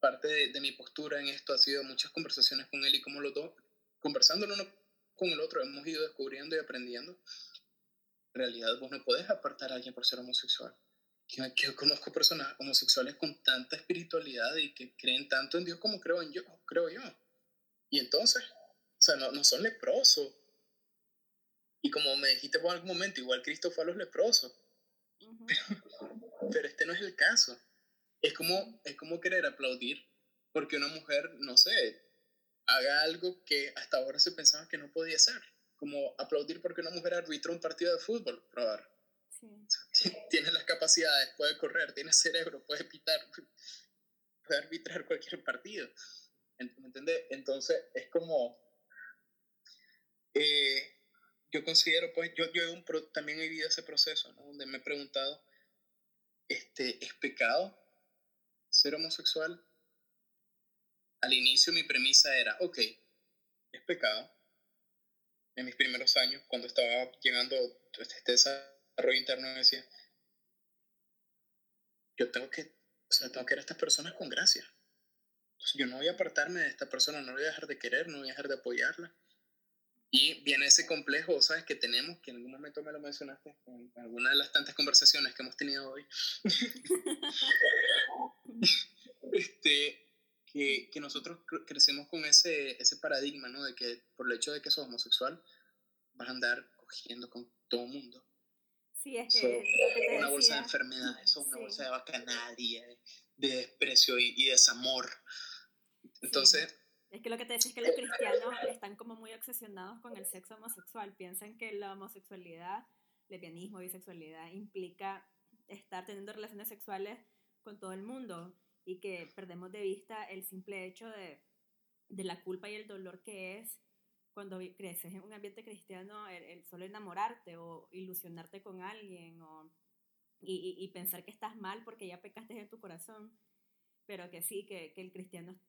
parte de, de, mi postura en esto ha sido muchas conversaciones con él y como los dos, conversando el uno con el otro, hemos ido descubriendo y aprendiendo. En realidad vos no podés apartar a alguien por ser homosexual que, yo conozco personas homosexuales con tanta espiritualidad y que creen tanto en Dios como creo en yo, creo yo. Y entonces, o sea, no, no son leprosos. Y como me dijiste por algún momento, igual Cristo fue a los leprosos. pero, este no es el caso. Es como, es como querer aplaudir porque una mujer, no sé, haga algo que hasta ahora se pensaba que no podía hacer. Como aplaudir porque una mujer arbitró un partido de fútbol, probar. Tiene las capacidades, puede correr, tiene cerebro, puede pitar, puede arbitrar cualquier partido. ¿Me entiendes? Entonces es como... Eh, yo considero, pues, yo, yo un también he vivido ese proceso, ¿no? Donde me he preguntado, este, ¿es pecado ser homosexual? Al inicio mi premisa era, ok, es pecado. En mis primeros años, cuando estaba llegando este, esa desarrollo interno decía, yo tengo que, o sea, tengo que ir a estas personas con gracia. Entonces, yo no voy a apartarme de esta persona, no voy a dejar de querer, no voy a dejar de apoyarla. Y viene ese complejo, ¿sabes? Que tenemos, que en algún momento me lo mencionaste en alguna de las tantas conversaciones que hemos tenido hoy. este, que, que, nosotros crecemos con ese, ese paradigma, ¿no? De que por el hecho de que sos homosexual, vas a andar cogiendo con todo el mundo. Sí, es que. una bolsa de enfermedades, son una bolsa de bacanaria, de, desprecio y, desamor. Entonces. Es que lo que te decía es que los cristianos están como muy obsesionados con el sexo homosexual. Piensan que la homosexualidad, lesbianismo, bisexualidad, implica estar teniendo relaciones sexuales con todo el mundo y que perdemos de vista el simple hecho de, de la culpa y el dolor que es cuando creces en un ambiente cristiano, el, solo enamorarte o ilusionarte con alguien o, y, y, pensar que estás mal porque ya pecaste en tu corazón, pero que sí, que, que el cristiano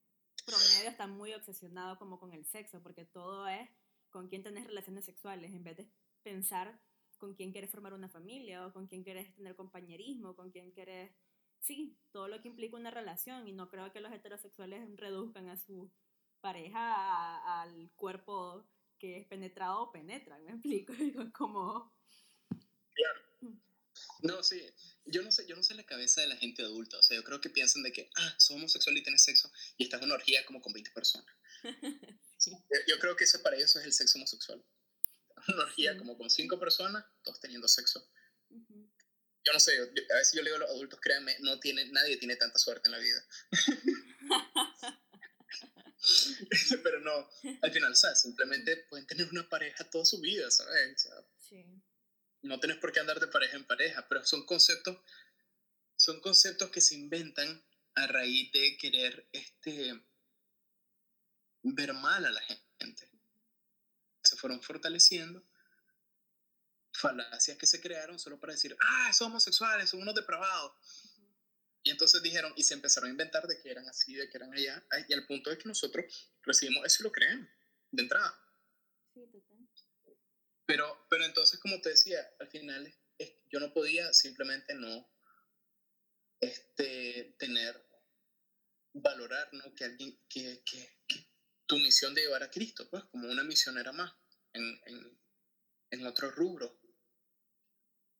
promedio está muy obsesionado como con el sexo, porque todo es con quién tenés relaciones sexuales, en vez de pensar con quién quieres formar una familia o con quién quieres tener compañerismo, con quién quieres, sí, todo lo que implica una relación y no creo que los heterosexuales reduzcan a su pareja al cuerpo que es penetrado o penetran, ¿me explico? como... No, sí, yo no sé, yo no sé la cabeza de la gente adulta, o sea, yo creo que piensan de que, ah, somos homosexual y tienes sexo y estás en una orgía como con 20 personas. yo, creo que eso para ellos es el sexo homosexual. Una orgía como con 5 personas, todos teniendo sexo. Yo no sé, a veces yo le digo a los adultos, créanme, no tiene, nadie tiene tanta suerte en la vida. Pero no, al final, ¿sabes? Simplemente pueden tener una pareja toda su vida, ¿sabes? sí. No tienes por qué andar de pareja en pareja, pero son conceptos, son conceptos que se inventan a raíz de querer este, ver mal a la gente. Se fueron fortaleciendo falacias que se crearon solo para decir, ah, son homosexuales, son unos depravados. Y entonces dijeron, y se empezaron a inventar de que eran así, de que eran allá, y al punto de que nosotros recibimos eso y lo creemos, de entrada. Sí, total. Pero, pero entonces, como te decía, al final yo no podía simplemente no este, tener, valorar, ¿no? Que alguien, que, que, tu misión de llevar a Cristo, pues, como una misionera más en, en, en otro rubro.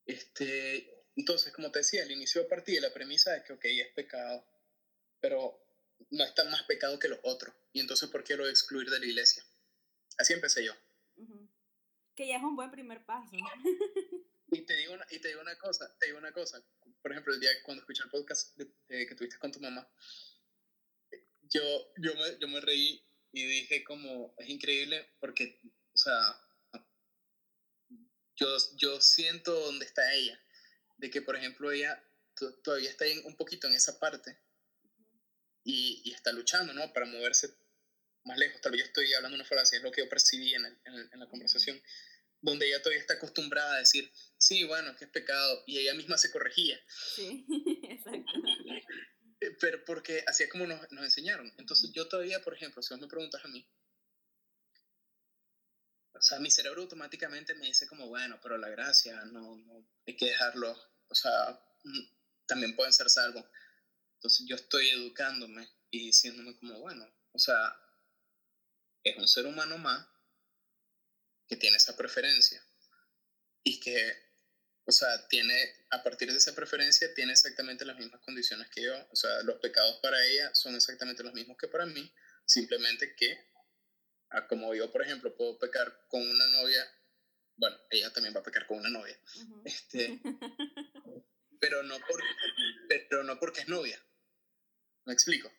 Este, entonces, como te decía, el inicio de partida, la premisa de que, ok, es pecado, pero no es tan más pecado que los otros. Y entonces, ¿por qué lo excluir de la iglesia? Así empecé yo. Que ya es un buen primer paso. y, te digo una, y te digo una cosa, te digo una cosa. Por ejemplo, el día cuando escuché el podcast que tuviste con tu mamá, yo, yo, me, yo me reí y dije como, es increíble porque, o sea, yo, yo siento dónde está ella, de que, por ejemplo, ella todavía está un poquito en esa parte y, y, está luchando, ¿no? Para moverse más lejos. Tal vez yo estoy hablando una frase, es lo que yo percibí en, en, la conversación, donde ella todavía está acostumbrada a decir, sí, bueno, que es pecado, y ella misma se corregía. Sí, exacto. Eh, pero porque así es como nos, nos enseñaron. Entonces yo todavía, por ejemplo, si vos me preguntas a mí, o sea, mi cerebro automáticamente me dice como, bueno, pero la gracia, no, no hay que dejarlo, o sea, mm, también pueden ser salvos. Entonces yo estoy educándome y diciéndome como, bueno, o sea, es un ser humano más que tiene esa preferencia y que, o sea, tiene, a partir de esa preferencia, tiene exactamente las mismas condiciones que yo. O sea, los pecados para ella son exactamente los mismos que para mí, simplemente que como yo, por ejemplo, puedo pecar con una novia, bueno, ella también va a pecar con una novia, este, pero, no por, pero no porque es novia. ¿Me explico?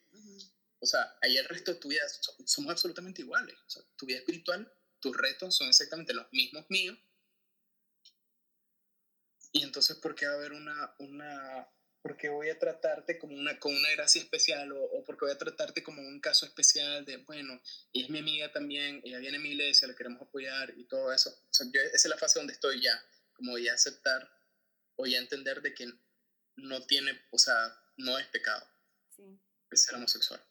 O sea, ahí el resto de tu vida somos absolutamente iguales. O sea, tu vida espiritual, tus retos son exactamente los mismos míos. Y entonces, ¿por qué va a haber una, una, porque voy a tratarte como una, con una gracia especial o, o, porque voy a tratarte como un caso especial de, bueno, y es mi amiga también, ella viene a mi iglesia, la queremos apoyar y todo eso. O sea, yo, esa es la fase donde estoy ya, como ya aceptar o ya entender de que no tiene, o sea, no es pecado sí. ser homosexual.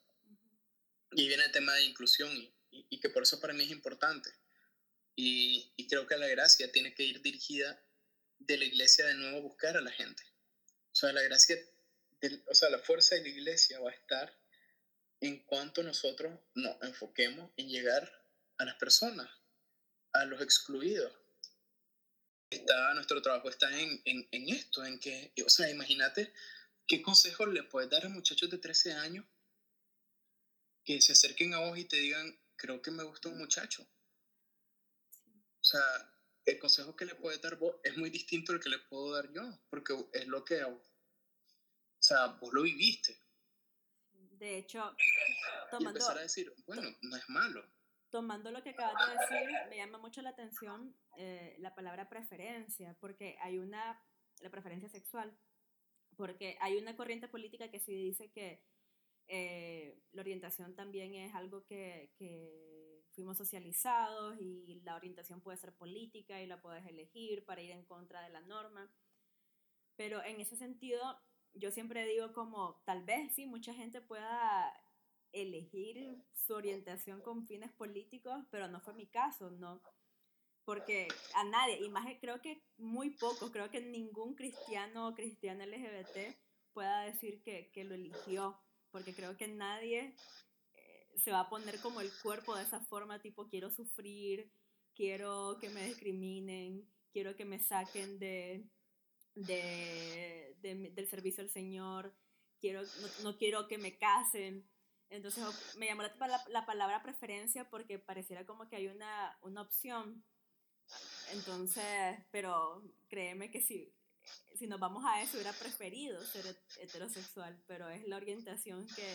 Y viene el tema de inclusión y, que por eso para mí es importante. Y, y creo que la gracia tiene que ir dirigida de la iglesia de nuevo a buscar a la gente o sea, la gracia, o sea, la fuerza de la iglesia va a estar en cuanto nosotros nos enfoquemos en llegar a las personas, a los excluidos. Está, nuestro trabajo está en, en, en esto, en que, o sea, imagínate qué consejos le puedes dar a muchachos de 13 años que se acerquen a vos y te digan, creo que me gusta un muchacho. O sea, el consejo que le puedes dar vos es muy distinto al que le puedo dar yo, porque es lo que, o sea, vos lo viviste. De hecho, tomando... Y empezar a decir, bueno, no es malo. Tomando lo que acabas de decir, me llama mucho la atención eh, la palabra preferencia, porque hay una, la preferencia sexual, porque hay una corriente política que sí dice que eh, la orientación también es algo que, que fuimos socializados y la orientación puede ser política y la puedes elegir para ir en contra de la norma. Pero en ese sentido, yo siempre digo como, tal vez sí, mucha gente pueda elegir su orientación con fines políticos, pero no fue mi caso, ¿no? Porque a nadie, y más creo que muy pocos, creo que ningún cristiano o cristiana LGBT pueda decir que, que lo eligió, porque creo que nadie se va a poner como el cuerpo de esa forma, tipo quiero sufrir, quiero que me discriminen, quiero que me saquen de, de, del servicio al Señor, quiero, no, quiero que me casen. Entonces me llamó la, la, palabra preferencia porque pareciera como que hay una, una opción. Entonces, pero créeme que si si nos vamos a eso, hubiera preferido ser heterosexual, pero es la orientación que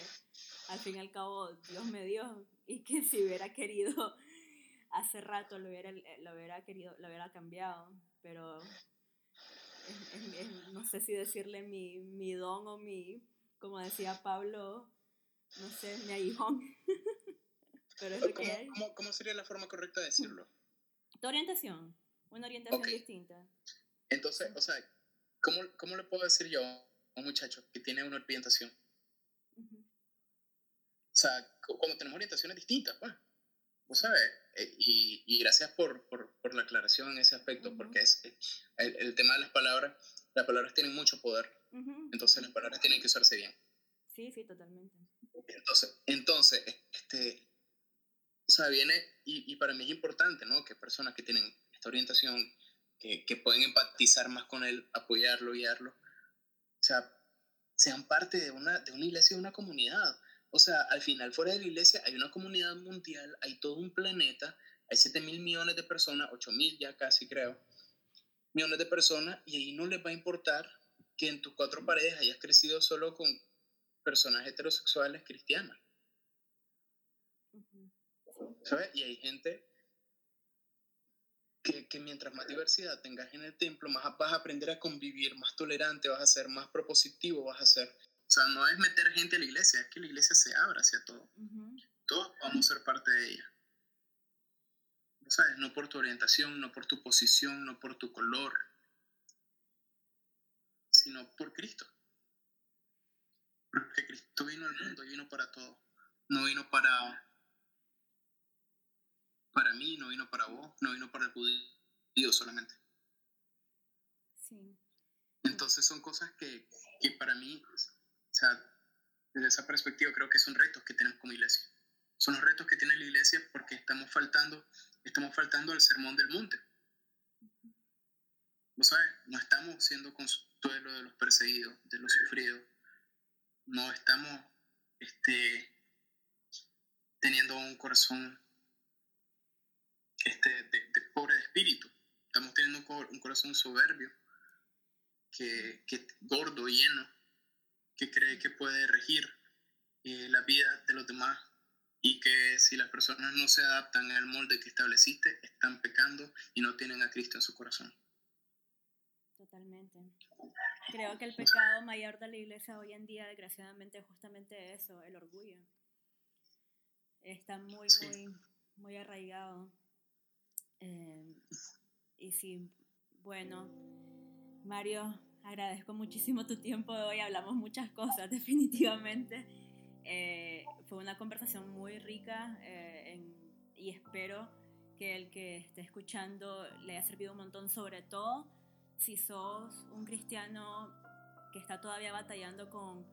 al fin y al cabo Dios me dio y que si hubiera querido hace rato lo hubiera, lo hubiera querido, lo hubiera cambiado, pero no sé si decirle mi, mi don o mi, como decía Pablo, no sé, mi aguijón. pero es ¿Cómo, ¿Cómo, sería la forma correcta de decirlo? Tu orientación, una orientación distinta. Entonces, o sea, ¿cómo, ¿cómo, le puedo decir yo a un muchacho que tiene una orientación? O sea, cuando tenemos orientaciones distintas, pues. Vos sabes, eh, y, y, gracias por, por, por, la aclaración en ese aspecto, porque es eh, el, el, tema de las palabras, las palabras tienen mucho poder, entonces las palabras tienen que usarse bien. Sí, sí, totalmente. Entonces, entonces este, o sea, viene, y, y para mí es importante, ¿no? Que personas que tienen esta orientación que, que, pueden empatizar más con él, apoyarlo, guiarlo. O sea, sean parte de una, de una iglesia, de una comunidad. O sea, al final, fuera de la iglesia hay una comunidad mundial, hay todo un planeta, hay 7 mil millones de personas, 8 mil ya casi creo, millones de personas, y ahí no les va a importar que en tus cuatro paredes hayas crecido solo con personas heterosexuales cristianas. ¿Sabes? Y hay gente que, mientras más diversidad tengas en el templo, más vas a aprender a convivir, más tolerante, vas a ser más propositivo, vas a ser... O sea, no es meter gente a la iglesia, es que la iglesia se abra hacia todo. Todos vamos a ser parte de ella. ¿No sabes? No por tu orientación, no por tu posición, no por tu color, sino por Cristo. Porque Cristo vino al mundo y vino para todo. No vino para para mí, no vino para vos, no vino para el judío solamente. Sí. Entonces son cosas que, que para mí, o sea, desde esa perspectiva creo que son retos que tenemos como iglesia. Son los retos que tiene la iglesia porque estamos faltando, estamos faltando al sermón del monte. ¿Vos sabes? No estamos siendo consuelo de los perseguidos, de los sufridos. No estamos este, teniendo un corazón este, de, pobre de espíritu. Estamos teniendo un, corazón soberbio, que, que, gordo, lleno, que cree que puede regir eh, la vida de los demás y que si las personas no se adaptan al molde que estableciste, están pecando y no tienen a Cristo en su corazón. Totalmente. Creo que el pecado mayor de la iglesia hoy en día, desgraciadamente, es justamente eso, el orgullo. Está muy, muy, muy arraigado. Eh, y sí, bueno, Mario, agradezco muchísimo tu tiempo de hoy, hablamos muchas cosas definitivamente. Eh, fue una conversación muy rica eh, y espero que el que esté escuchando le haya servido un montón, sobre todo si sos un cristiano que está todavía batallando con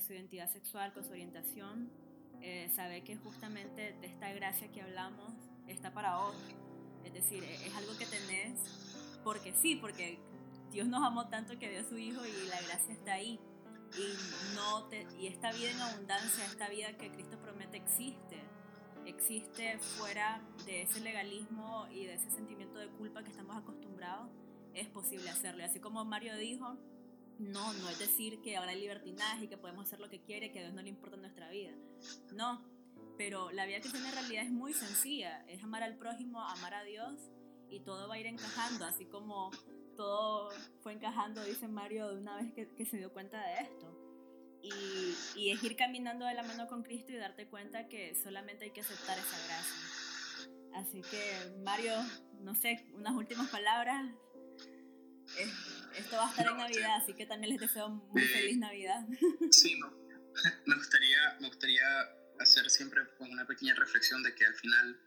su identidad sexual, con su orientación, sabe que justamente de esta gracia que hablamos está para vos es decir, e-, es algo que tenés porque sí, porque Dios nos amó tanto que dio a su Hijo y la gracia está ahí. Y, no te, y esta vida en abundancia, esta vida que Cristo promete existe. Existe fuera de ese legalismo y de ese sentimiento de culpa que estamos acostumbrados. Es posible hacerlo. así como Mario dijo, no, no es decir que hay libertinaje y que podemos hacer lo que quiere, que a Dios no le importa nuestra vida. No, pero la vida cristiana en realidad es muy sencilla, es amar al prójimo, amar a Dios y todo va a ir encajando, así como todo fue encajando, dice Mario, de una vez que, que se dio cuenta de esto. Y, y, es ir caminando de la mano con Cristo y darte cuenta que solamente hay que aceptar esa gracia. Así que, Mario, no sé, unas últimas palabras. esto va a estar en Navidad, así que también les deseo muy eh, feliz Navidad. Sí, me gustaría, me gustaría hacer siempre pues, una pequeña reflexión de que al final,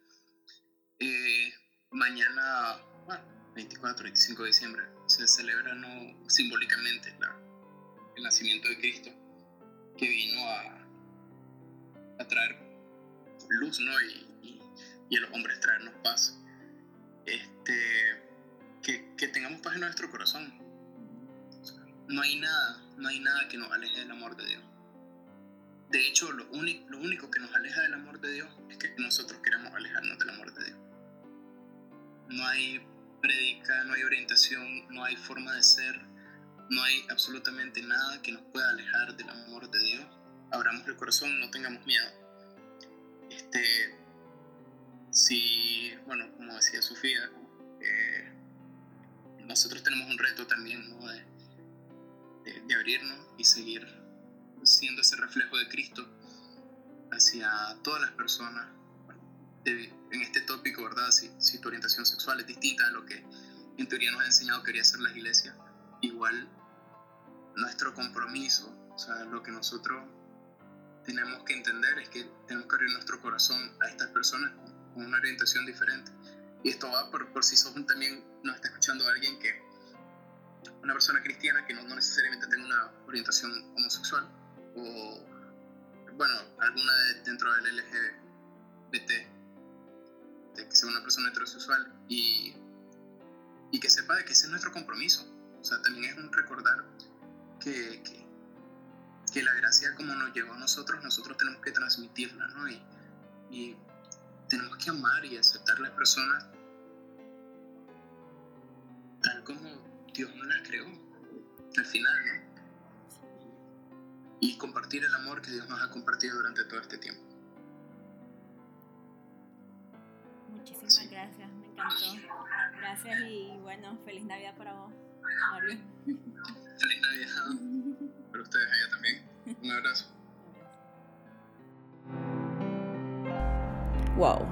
eh, mañana, bueno, 24, 25 de diciembre, se celebra ¿no? simbólicamente el nacimiento de Cristo, que vino a, a traer luz, ¿no? Y, y, a los hombres traernos paz. Este, que, que tengamos paz en nuestro corazón. No hay nada, no hay nada que nos aleje del amor de Dios. De hecho, lo, único, que nos aleja del amor de Dios es que nosotros queramos alejarnos del amor de Dios. No hay predica, no hay orientación, no hay forma de ser, no hay absolutamente nada que nos pueda alejar del amor de Dios. Abramos el corazón, no tengamos miedo. Este, si, bueno, como decía Sofía, eh, nosotros tenemos un reto también de, abrirnos y seguir siendo ese reflejo de Cristo hacia todas las personas. en este tópico, ¿verdad? Si, si tu orientación sexual es distinta a lo que en teoría nos ha enseñado quería hacer la iglesia, igual nuestro compromiso, o sea, lo que nosotros tenemos que entender es que tenemos que abrir nuestro corazón a estas personas con una orientación diferente. Y esto va por, por si sos también nos está escuchando alguien que, una persona cristiana que no necesariamente tenga una orientación homosexual o, bueno, alguna dentro del LGBT, de que sea una persona heterosexual y, y que sepa de que ese es nuestro compromiso. O sea, también es un recordar que, que, la gracia como nos llegó a nosotros, nosotros tenemos que transmitirla, ¿no? Y, y tenemos que amar y aceptar a las personas tal como Dios nos las creó, al final. Y compartir el amor que Dios nos ha compartido durante todo este tiempo. Muchísimas gracias, me encantó. Gracias y bueno, feliz Navidad para vos, Mario. Feliz Navidad para ustedes allá también. Un abrazo. Wow,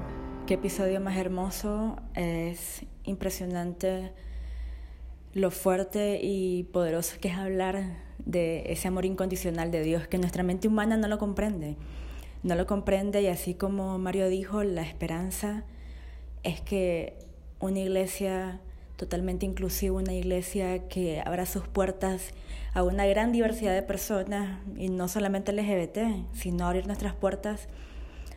qué episodio más hermoso. Es impresionante lo fuerte y poderoso que es hablar de ese amor incondicional de Dios, que nuestra mente humana no lo comprende. No lo comprende y así como Mario dijo, la esperanza es que una iglesia totalmente inclusiva, una iglesia que abra sus puertas a una gran diversidad de personas, y no solamente LGBT, sino abrir nuestras puertas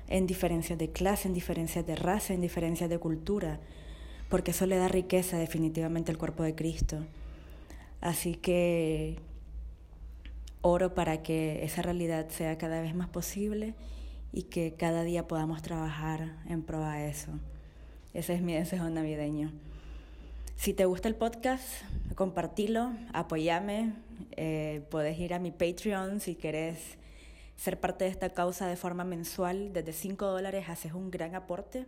en diferencias de clase, en diferencias de raza, en diferencias de cultura, porque eso le da riqueza definitivamente al cuerpo de Cristo. Así que oro para que esa realidad sea cada vez más posible y que cada día podamos trabajar en pro a eso. Ese es mi deseo navideño. Si te gusta el podcast, compartilo, apoyame. Eh, puedes ir a mi Patreon si quieres ser parte de esta causa de forma mensual. Desde 5 dólares haces un gran aporte.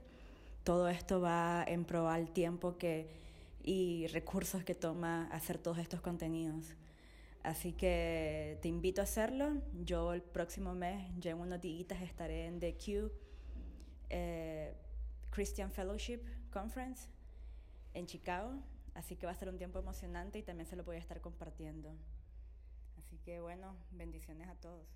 Todo esto va en pro al tiempo que, y recursos que toma hacer todos estos contenidos. Así que te invito a hacerlo. Yo el próximo mes, ya en unos días, estaré en The Q eh, Christian Fellowship Conference en Chicago. Así que va a ser un tiempo emocionante y también se lo voy a estar compartiendo. Así que bueno, bendiciones a todos.